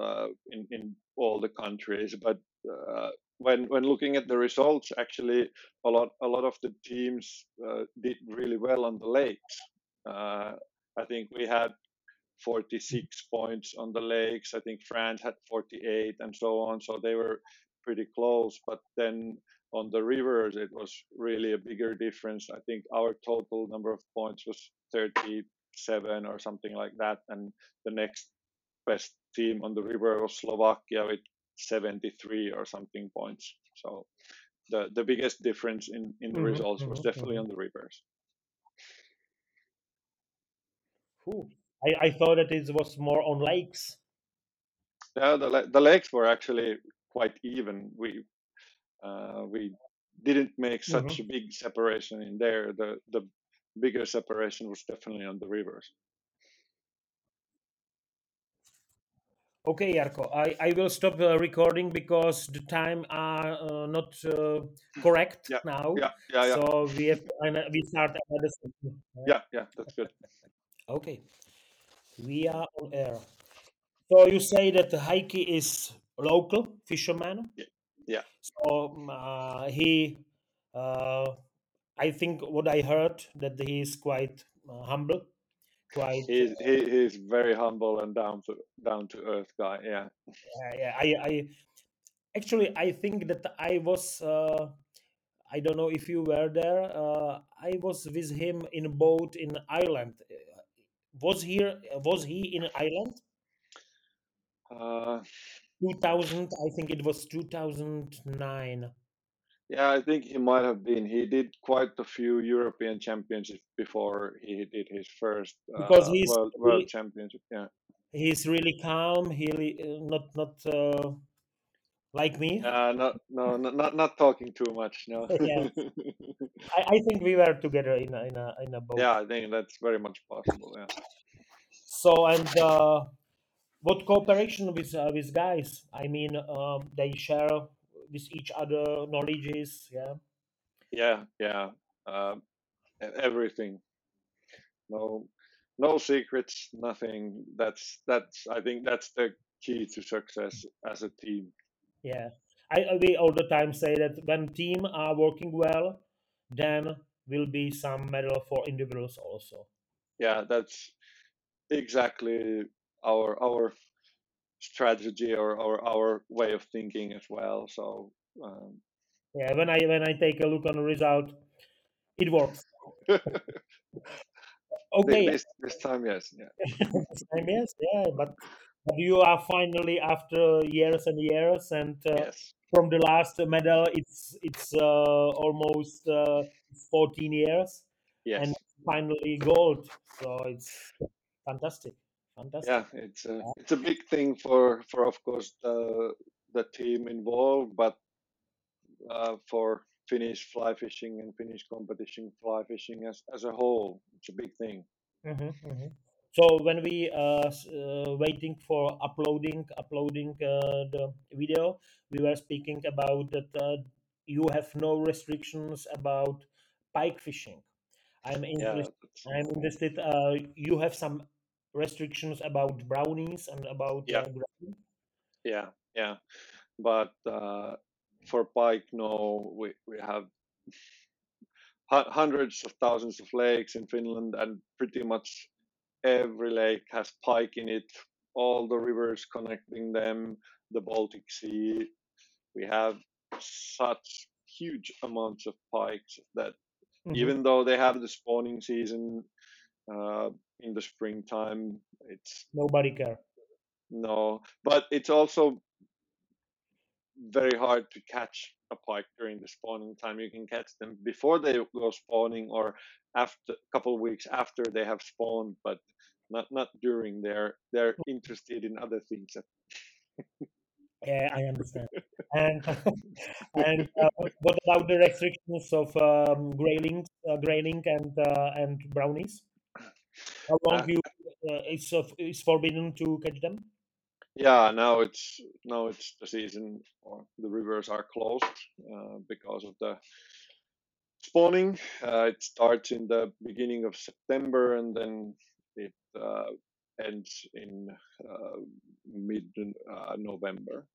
B: uh, in in all the countries. But uh, when when looking at the results, actually a lot a lot of the teams uh, did really well on the lakes. Uh, I think we had 46 points on the lakes. I think France had 48 and so on. So they were pretty close. But then on the rivers, it was really a bigger difference. I think our total number of points was 37 or something like that. And the next best team on the river was Slovakia with 73 or something points. So the, the biggest difference in, in the
A: Mhm,
B: results was
A: mhm,
B: definitely
A: mhm.
B: on the rivers.
A: Cool. I, I thought that it was more on lakes.
B: Yeah, the the lakes were actually quite even. We uh, we didn't make such a big separation in there. The the bigger separation was definitely on the rivers.
A: Okay, Jarkko, I, I will stop uh, recording because the time are uh, not uh, correct
B: Yeah,
A: now.
B: yeah, yeah, yeah,
A: So we have and we start another session. Yeah.
B: yeah, yeah. That's good.
A: Okay, we are on air. So you say that Heikki is local fisherman.
B: Yeah, yeah.
A: So um, uh, he, uh, I think what I heard that he is quite uh, humble, quite.
B: He's he he's very humble and down to down to earth guy. Yeah,
A: Uh, yeah, I, I actually I think that I was. Uh, I don't know if you were there. Uh, I was with him in a boat in Ireland. Was here? Was he in Ireland?
B: uh,
A: 2000. I think it was 2009.
B: Yeah. I think he might have been. He did quite a few European championships before he did his first
A: Because
B: uh,
A: he's
B: world world
A: really,
B: championship. Yeah,
A: he's really calm. He uh, not not uh, like me.
B: uh, not no not not not talking too much. No. <laughs>
A: yeah, <laughs> I, I think we were together in a, in a in a boat.
B: yeah, I think that's very much possible. Yeah.
A: So and uh, what cooperation with uh, with guys? I mean, um, they share with each other knowledges. Yeah.
B: Yeah, yeah. Um, everything. No, no secrets. Nothing. That's that's. I think that's the key to success as a team.
A: Yeah, I, I we all the time say that when team are working well, then will be some medal for individuals also.
B: Yeah, that's exactly our our strategy or our our way of thinking as well. So um,
A: Yeah, when I when I take a look on the result, it works. <laughs> Okay,
B: this this time, yes, yeah, <laughs>
A: this time yes, yeah, but but you are finally after years and years, and uh,
B: yes,
A: from the last medal, it's it's uh, almost uh, 14 years, and finally gold. So it's fantastic, fantastic.
B: yeah. It's a it's a big thing for for of course the the team involved, but uh, for Finnish fly fishing and Finnish competition fly fishing as, as a whole. It's a big thing.
A: hmm hmm So when we uh, uh, waiting for uploading uploading uh, the video, we were speaking about that uh, you have no restrictions about pike fishing. I'm interested.
B: that's,
A: I'm interested. Uh, you have some restrictions about brownies and about
B: yeah,
A: uh,
B: yeah, yeah. But uh, for pike, no, we, we have hundreds of thousands of lakes in Finland, and pretty much every lake has pike in it. All the rivers connecting them, the Baltic Sea. We have such huge amounts of pikes that
A: Mhm.
B: even though they have the spawning season uh, in the springtime, it's
A: Nobody care.
B: no, but it's also very hard to catch a pike during the spawning time. You can catch them before they go spawning or after a couple of weeks after they have spawned, but not not during. They're they're interested in other things. <laughs>
A: Yeah, I understand. And <laughs> and uh, what about the restrictions of um, grayling, uh, grayling and uh, and brownies? How long
B: Uh,
A: you uh, it's of it's forbidden to catch them?
B: yeah, now it's now it's the season, or the rivers are closed uh, because of the spawning. Uh, it starts in the beginning of September and then it uh, ends in uh, mid uh, November.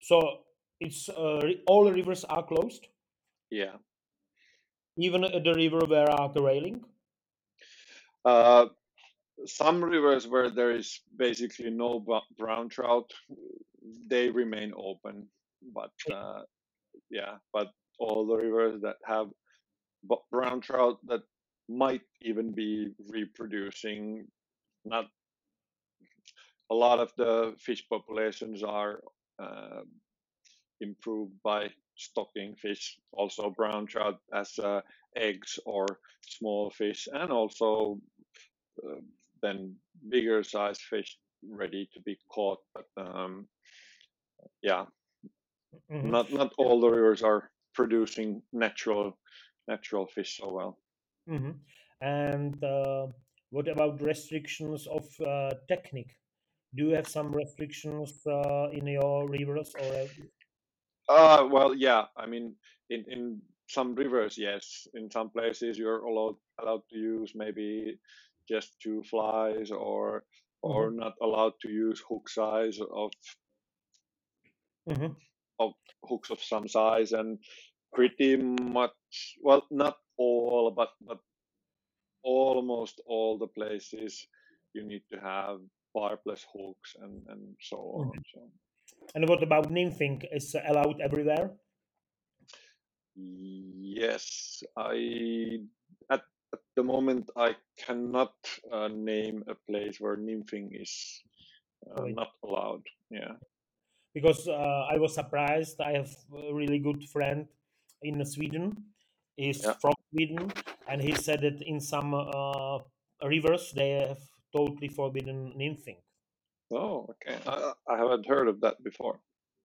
A: So it's uh, all rivers are closed,
B: Yeah.
A: even uh, the river where are the grayling.
B: Uh, some rivers where there is basically no brown trout, they remain open. But uh, yeah, but all the rivers that have brown trout that might even be reproducing, not a lot of the fish populations are uh, improved by stocking fish, also brown trout as uh, eggs or small fish, and also uh, then bigger sized fish ready to be caught. But um, yeah,
A: Mhm.
B: not not all the rivers are producing natural natural fish so well.
A: hmm And uh, what about restrictions of uh, technique? Do you have some restrictions uh, in your rivers or? Uh,
B: well, yeah. I mean, in in some rivers, yes. In some places, you're allowed allowed to use maybe just two flies, or or
A: Mhm,
B: not allowed to use hook size of
A: mhm,
B: of hooks of some size, and pretty much, well, not all, but but almost all the places you need to have barbless hooks and and so on. So.
A: And what about nymphing? Is allowed everywhere?
B: Yes, I at, at the moment I cannot uh, name a place where nymphing is uh,
A: Right.
B: not allowed. Yeah.
A: Because uh, I was surprised. I have a really good friend in Sweden. He's
B: Yeah.
A: from Sweden, and he said that in some uh, rivers they have totally forbidden nymphing.
B: Oh, okay. I, I haven't heard of that before.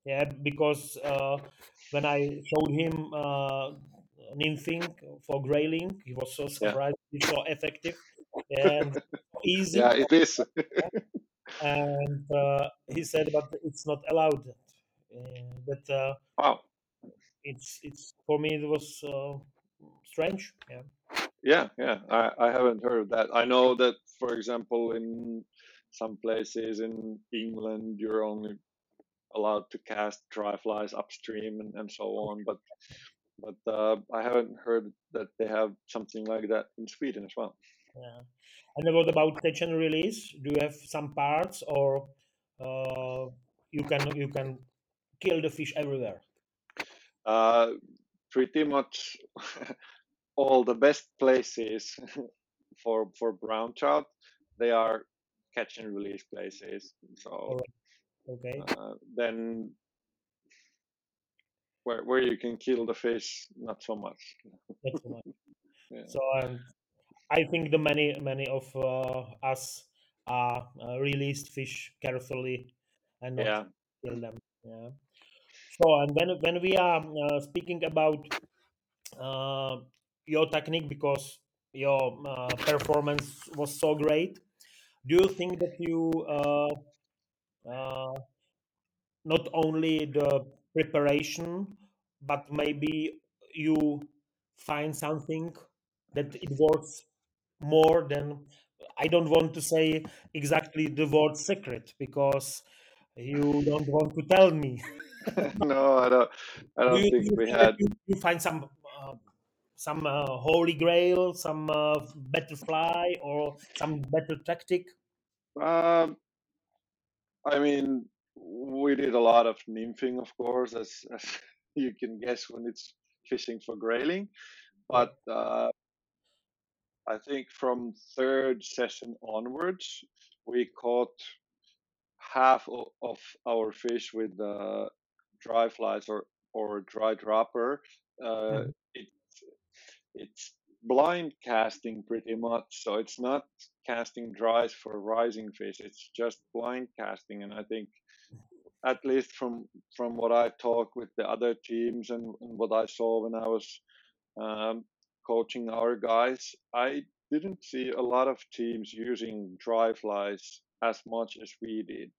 A: Yeah, because uh, when I showed him uh, nymphing for grayling, he was so
B: Yeah.
A: surprised. It's so effective and <laughs> easy.
B: Yeah, it is. <laughs>
A: And uh, he said, but it's not allowed. Uh, that uh,
B: wow.
A: it's it's for me it was uh, strange. Yeah.
B: Yeah, yeah. I, I haven't heard of that. I know that, for example, in some places in England, you're only allowed to cast dry flies upstream and, and so on. But but uh, I haven't heard that they have something like that in Sweden as well.
A: Yeah. And what about catch and release? Do you have some parts, or uh, you can you can kill the fish everywhere?
B: Uh, pretty much <laughs> all the best places <laughs> for for brown trout, they are catch and release places. So
A: Okay.
B: uh, then where where you can kill the fish, not so much. <laughs>
A: That's so much.
B: Yeah.
A: So um, I think the many many of uh, us are uh, released fish carefully and not
B: Yeah.
A: kill them. Yeah. So and when when we are uh, speaking about uh, your technique because your uh, performance was so great, do you think that you uh, uh, not only the preparation, but maybe you find something that it works more than I don't want to say exactly the word secret because you don't want to tell me. <laughs>
B: no, I don't. I
A: Do
B: don't
A: you, do
B: think
A: you
B: we had.
A: you, you find some uh, some uh, holy grail, some uh, better fly, or some better tactic?
B: Um, I mean, we did a lot of nymphing, of course, as as <laughs> you can guess when it's fishing for grayling. But uh, I think from third session onwards, we caught half of our fish with uh, dry flies or or dry dropper. Uh, mm. it, it's blind casting pretty much, so it's not casting dries for rising fish. It's just blind casting, and I think at least from from what I talk with the other teams and, and what I saw when I was um, coaching our guys, I didn't see a lot of teams using dry flies as much as we did.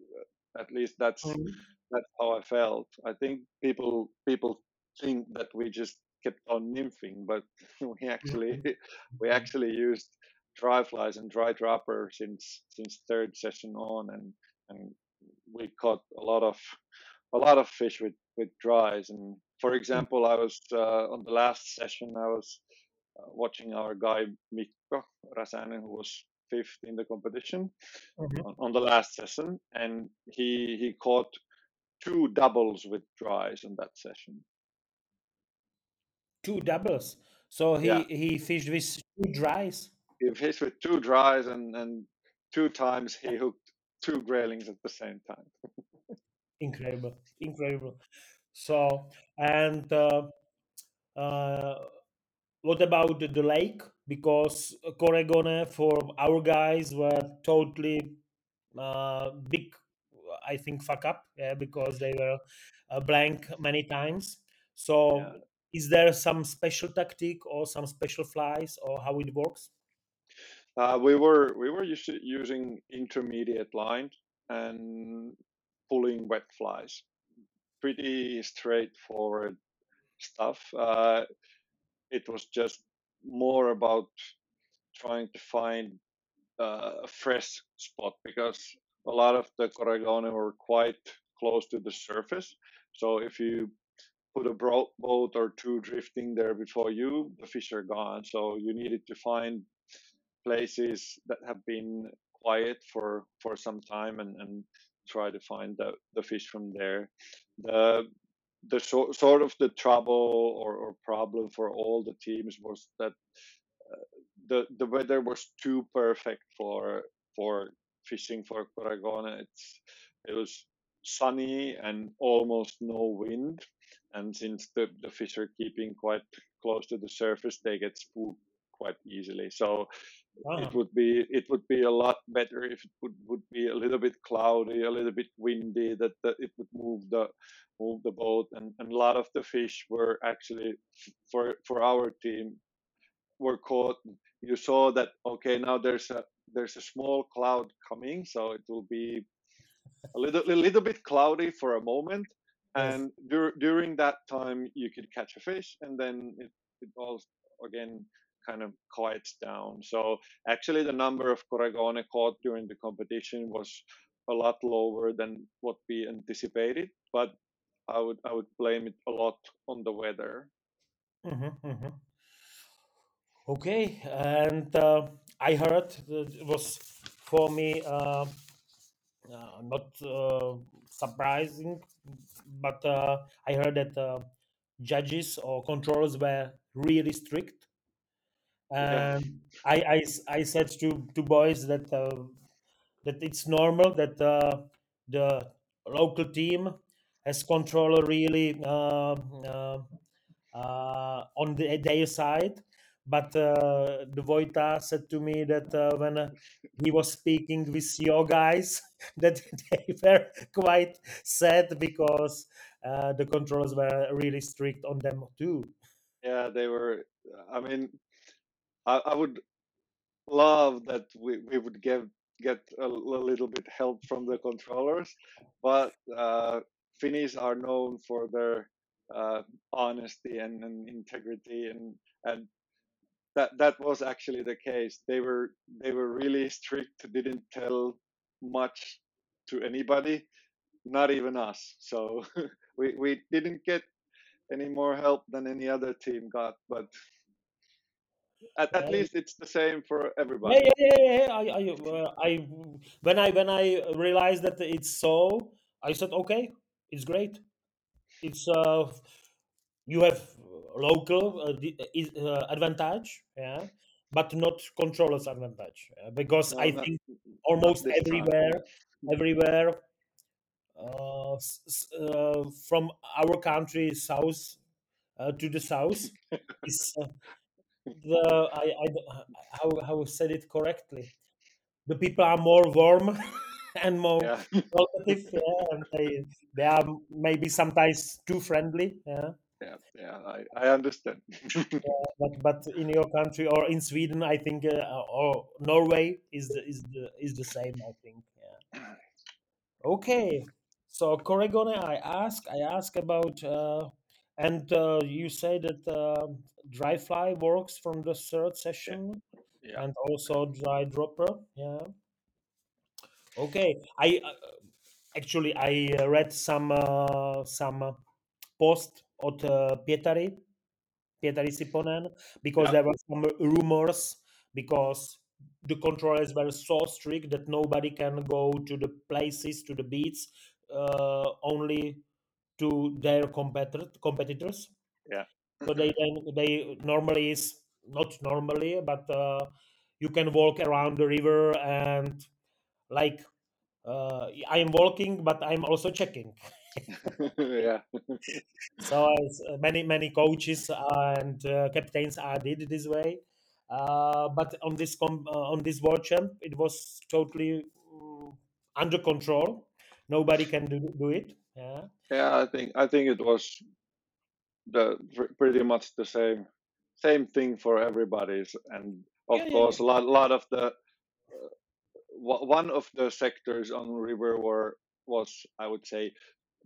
B: At least that's mm-hmm. that's how I felt. I think people people think that we just kept on nymphing, but <laughs> we actually mm-hmm. <laughs> we actually used dry flies and dry dropper since since third session on, and and we caught a lot of a lot of fish with with dries. And for mm. example, I was uh, on the last session. I was uh, watching our guy Mikko Rasanen, who was fifth in the competition mm-hmm. on, on, the last session, and he he caught two doubles with dries in that session.
A: Two doubles. So he yeah. he fished with two dries.
B: He fished with two dries, and and two times he hooked two graylings at the same time.
A: incredible, incredible. So and. Uh, uh, what about the lake? Because Coregone for our guys were totally uh, big, I think, fuck up yeah, because they were uh, blank many times. So, yeah. Is there some special tactic or some special flies or how it works?
B: Uh, we were we were using intermediate line and pulling wet flies. Pretty straightforward stuff. Uh, it was just more about trying to find uh, a fresh spot because a lot of the Coregone were quite close to the surface. So if you put a boat or two drifting there before you, the fish are gone. So you needed to find places that have been quiet for for some time and and try to find the, the fish from there. The the so, sort of the trouble or, or, problem for all the teams was that uh, the the weather was too perfect for for fishing for Coregone. It's it was sunny and almost no wind, and since the the fish are keeping quite close to the surface, they get spooked quite easily. So Wow. It would be it would be a lot better if it would, would be a little bit cloudy, a little bit windy, that, that it would move the move the boat, and, and a lot of the fish were actually for for our team were caught. You saw that okay now there's a there's a small cloud coming, so it will be a little a little bit cloudy for a moment, and dur- during that time you could catch a fish, and then it it all again kind of quiets down. So actually, the number of Coregone caught during the competition was a lot lower than what we anticipated, but I would I would blame it a lot on the weather.
A: Mm-hmm, mm-hmm. Okay, and uh, I heard it was for me uh, uh, not uh, surprising, but uh, I heard that uh, judges or controllers were really strict and yeah. I, I i said to to boys that uh, that it's normal that uh, the local team has controller really uh, uh, uh, on the, their side but uh, the Vojta said to me that uh, when uh, he was speaking with your guys, <laughs> that <laughs> they were quite sad because uh, the controllers were really strict on them too.
B: Yeah, they were. I mean, I, I would love that we, we would get get a, a little bit help from the controllers, but uh, Finnish are known for their uh, honesty and, and integrity, and and that that was actually the case. They were they were really strict. Didn't tell much to anybody, not even us. So <laughs> we we didn't get any more help than any other team got, but at, at least it's the same for everybody.
A: Yeah, yeah, yeah. yeah. I, I, uh, I, when I when I realized that it's so, I said, okay, it's great. It's uh, you have local uh, uh, is- uh, advantage, yeah, but not controllers advantage uh, because
B: No,
A: I
B: not
A: think
B: not
A: almost
B: this time.
A: everywhere, everywhere uh, s- s- uh, from our country south uh, to the south <laughs> is uh, the I, I don't- how how said it correctly. The people are more warm <laughs> and more
B: Yeah,
A: talkative, yeah, and they they are maybe sometimes too friendly, yeah.
B: Yeah, yeah. I I understand. <laughs>
A: But but in your country or in Sweden, I think uh, or Norway is the, is the is the same. I think. Yeah. <clears throat> Okay. So Coregone, I ask I ask about uh, and uh, you say that uh, dry fly works from the third session
B: yeah,
A: and also dry dropper. Yeah. Okay. I uh, actually I uh, read some uh, some post uh, Pietari. Pietari Siponen because
B: yeah,
A: there were some rumors because the controllers were so strict that nobody can go to the places to the beats uh, only to their competitor, competitors.
B: Yeah.
A: so they then they normally is not normally but uh, you can walk around the river and like uh, i am walking but i'm also checking <laughs>
B: yeah, <laughs>
A: so as uh, many many coaches and uh, captains are did this way. Uh, but on this com- uh, on this world champ it was totally mm, under control. Nobody can do, do it. Yeah.
B: Yeah. I think I think it was the pretty much the same same thing for everybody's, and of
A: yeah
B: course, a lot lot of the one of the sectors on river were was I would say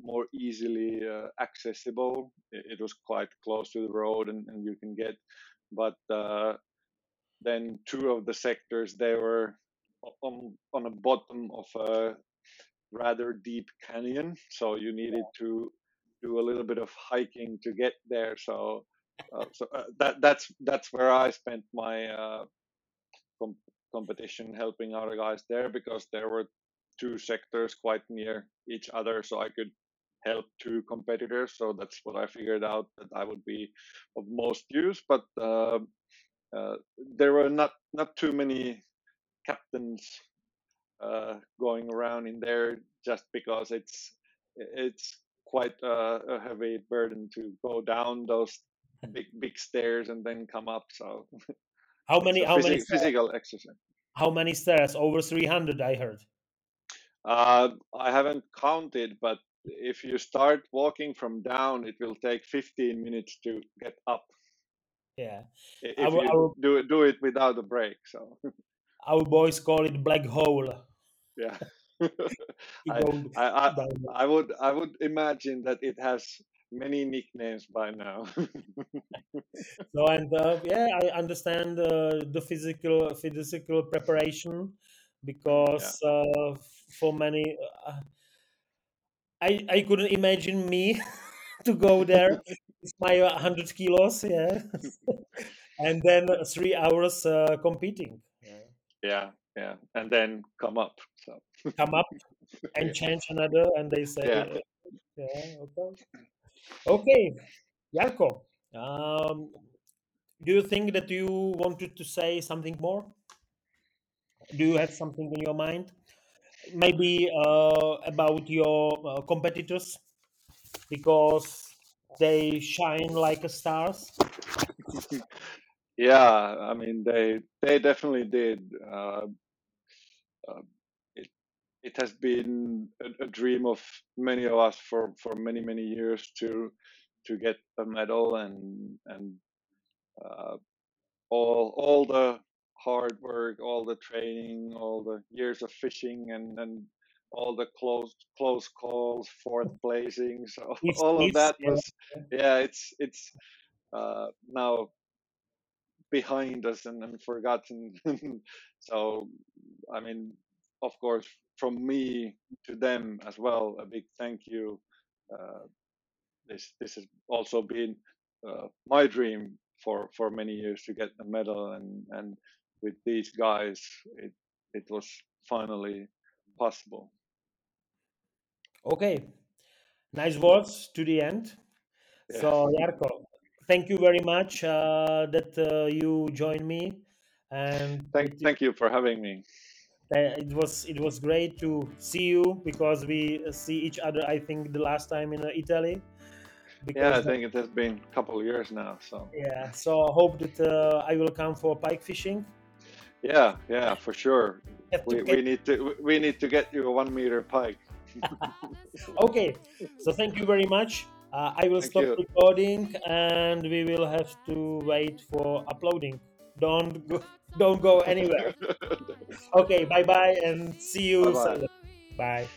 B: more easily uh, accessible. It, it was quite close to the road, and, and you can get. But uh, then two of the sectors they were on on the bottom of a rather deep canyon, so you needed to do a little bit of hiking to get there. So. Uh, so uh, that that's that's where I spent my uh, com- competition helping other guys there because there were two sectors quite near each other so i could help to competitors so that's what i figured out that i would be of most use but uh, uh, there were not not too many captains uh, going around in there just because it's it's quite uh, a heavy burden to go down those big big stairs and then come up so
A: how many
B: a
A: how many
B: physical exercise.
A: How many stairs? Over 300 i heard.
B: Uh, I haven't counted, but if you start walking from down, it will take 15 minutes to get up.
A: Yeah.
B: I- if
A: our,
B: you
A: our
B: do it do it without a break. So.
A: Our boys call it black hole.
B: Yeah, <laughs> I, I I I would I would imagine that it has many nicknames by now. <laughs>
A: So and uh, yeah, I understand uh, the physical physical preparation
B: yeah,
A: because uh, for many, uh, I I couldn't imagine me <laughs> to go there with my uh, hundred kilos, yeah, <laughs> and then three hours uh, competing. Yeah.
B: yeah, yeah, and then come up. So
A: Come up <laughs> and change another, and they say,
B: yeah.
A: uh, yeah, okay, okay, Jarkko. Um, do you think that you wanted to say something more? Do you have something in your mind? Maybe uh, about your uh, competitors because they shine like stars. <laughs>
B: yeah, I mean they they definitely did. Uh, uh, it it has been a, a dream of many of us for for many many years to to get a medal and and uh, all all the hard work, all the training, all the years of fishing and and all the close close calls, fourth placings, <laughs>
A: If
B: all of that
A: yeah,
B: was yeah, it's it's uh, now behind us and, and forgotten. <laughs> so I mean, of course, from me to them as well, a big thank you. Uh, this this has also been uh, my dream for for many years to get a medal, and and with these guys, it it was finally possible.
A: okay, nice words to the end.
B: Yeah.
A: So, Jarkko, thank you very much uh, that uh, you joined me, and
B: Thank,
A: it,
B: thank you for having me.
A: uh, it was it was great to see you because we see each other. I think the last time in uh, Italy.
B: Yeah, I think it has been a couple of years now. So
A: yeah, so I hope that uh, I will come for pike fishing.
B: Yeah, yeah, for sure. We, we need to we need to get you a one meter pike. <laughs>
A: okay, so thank you very much. Uh, I will
B: Thank
A: stop
B: you.
A: recording, and we will have to wait for uploading. Don't go, don't go anywhere. <laughs> Okay, bye bye, and see you. Bye.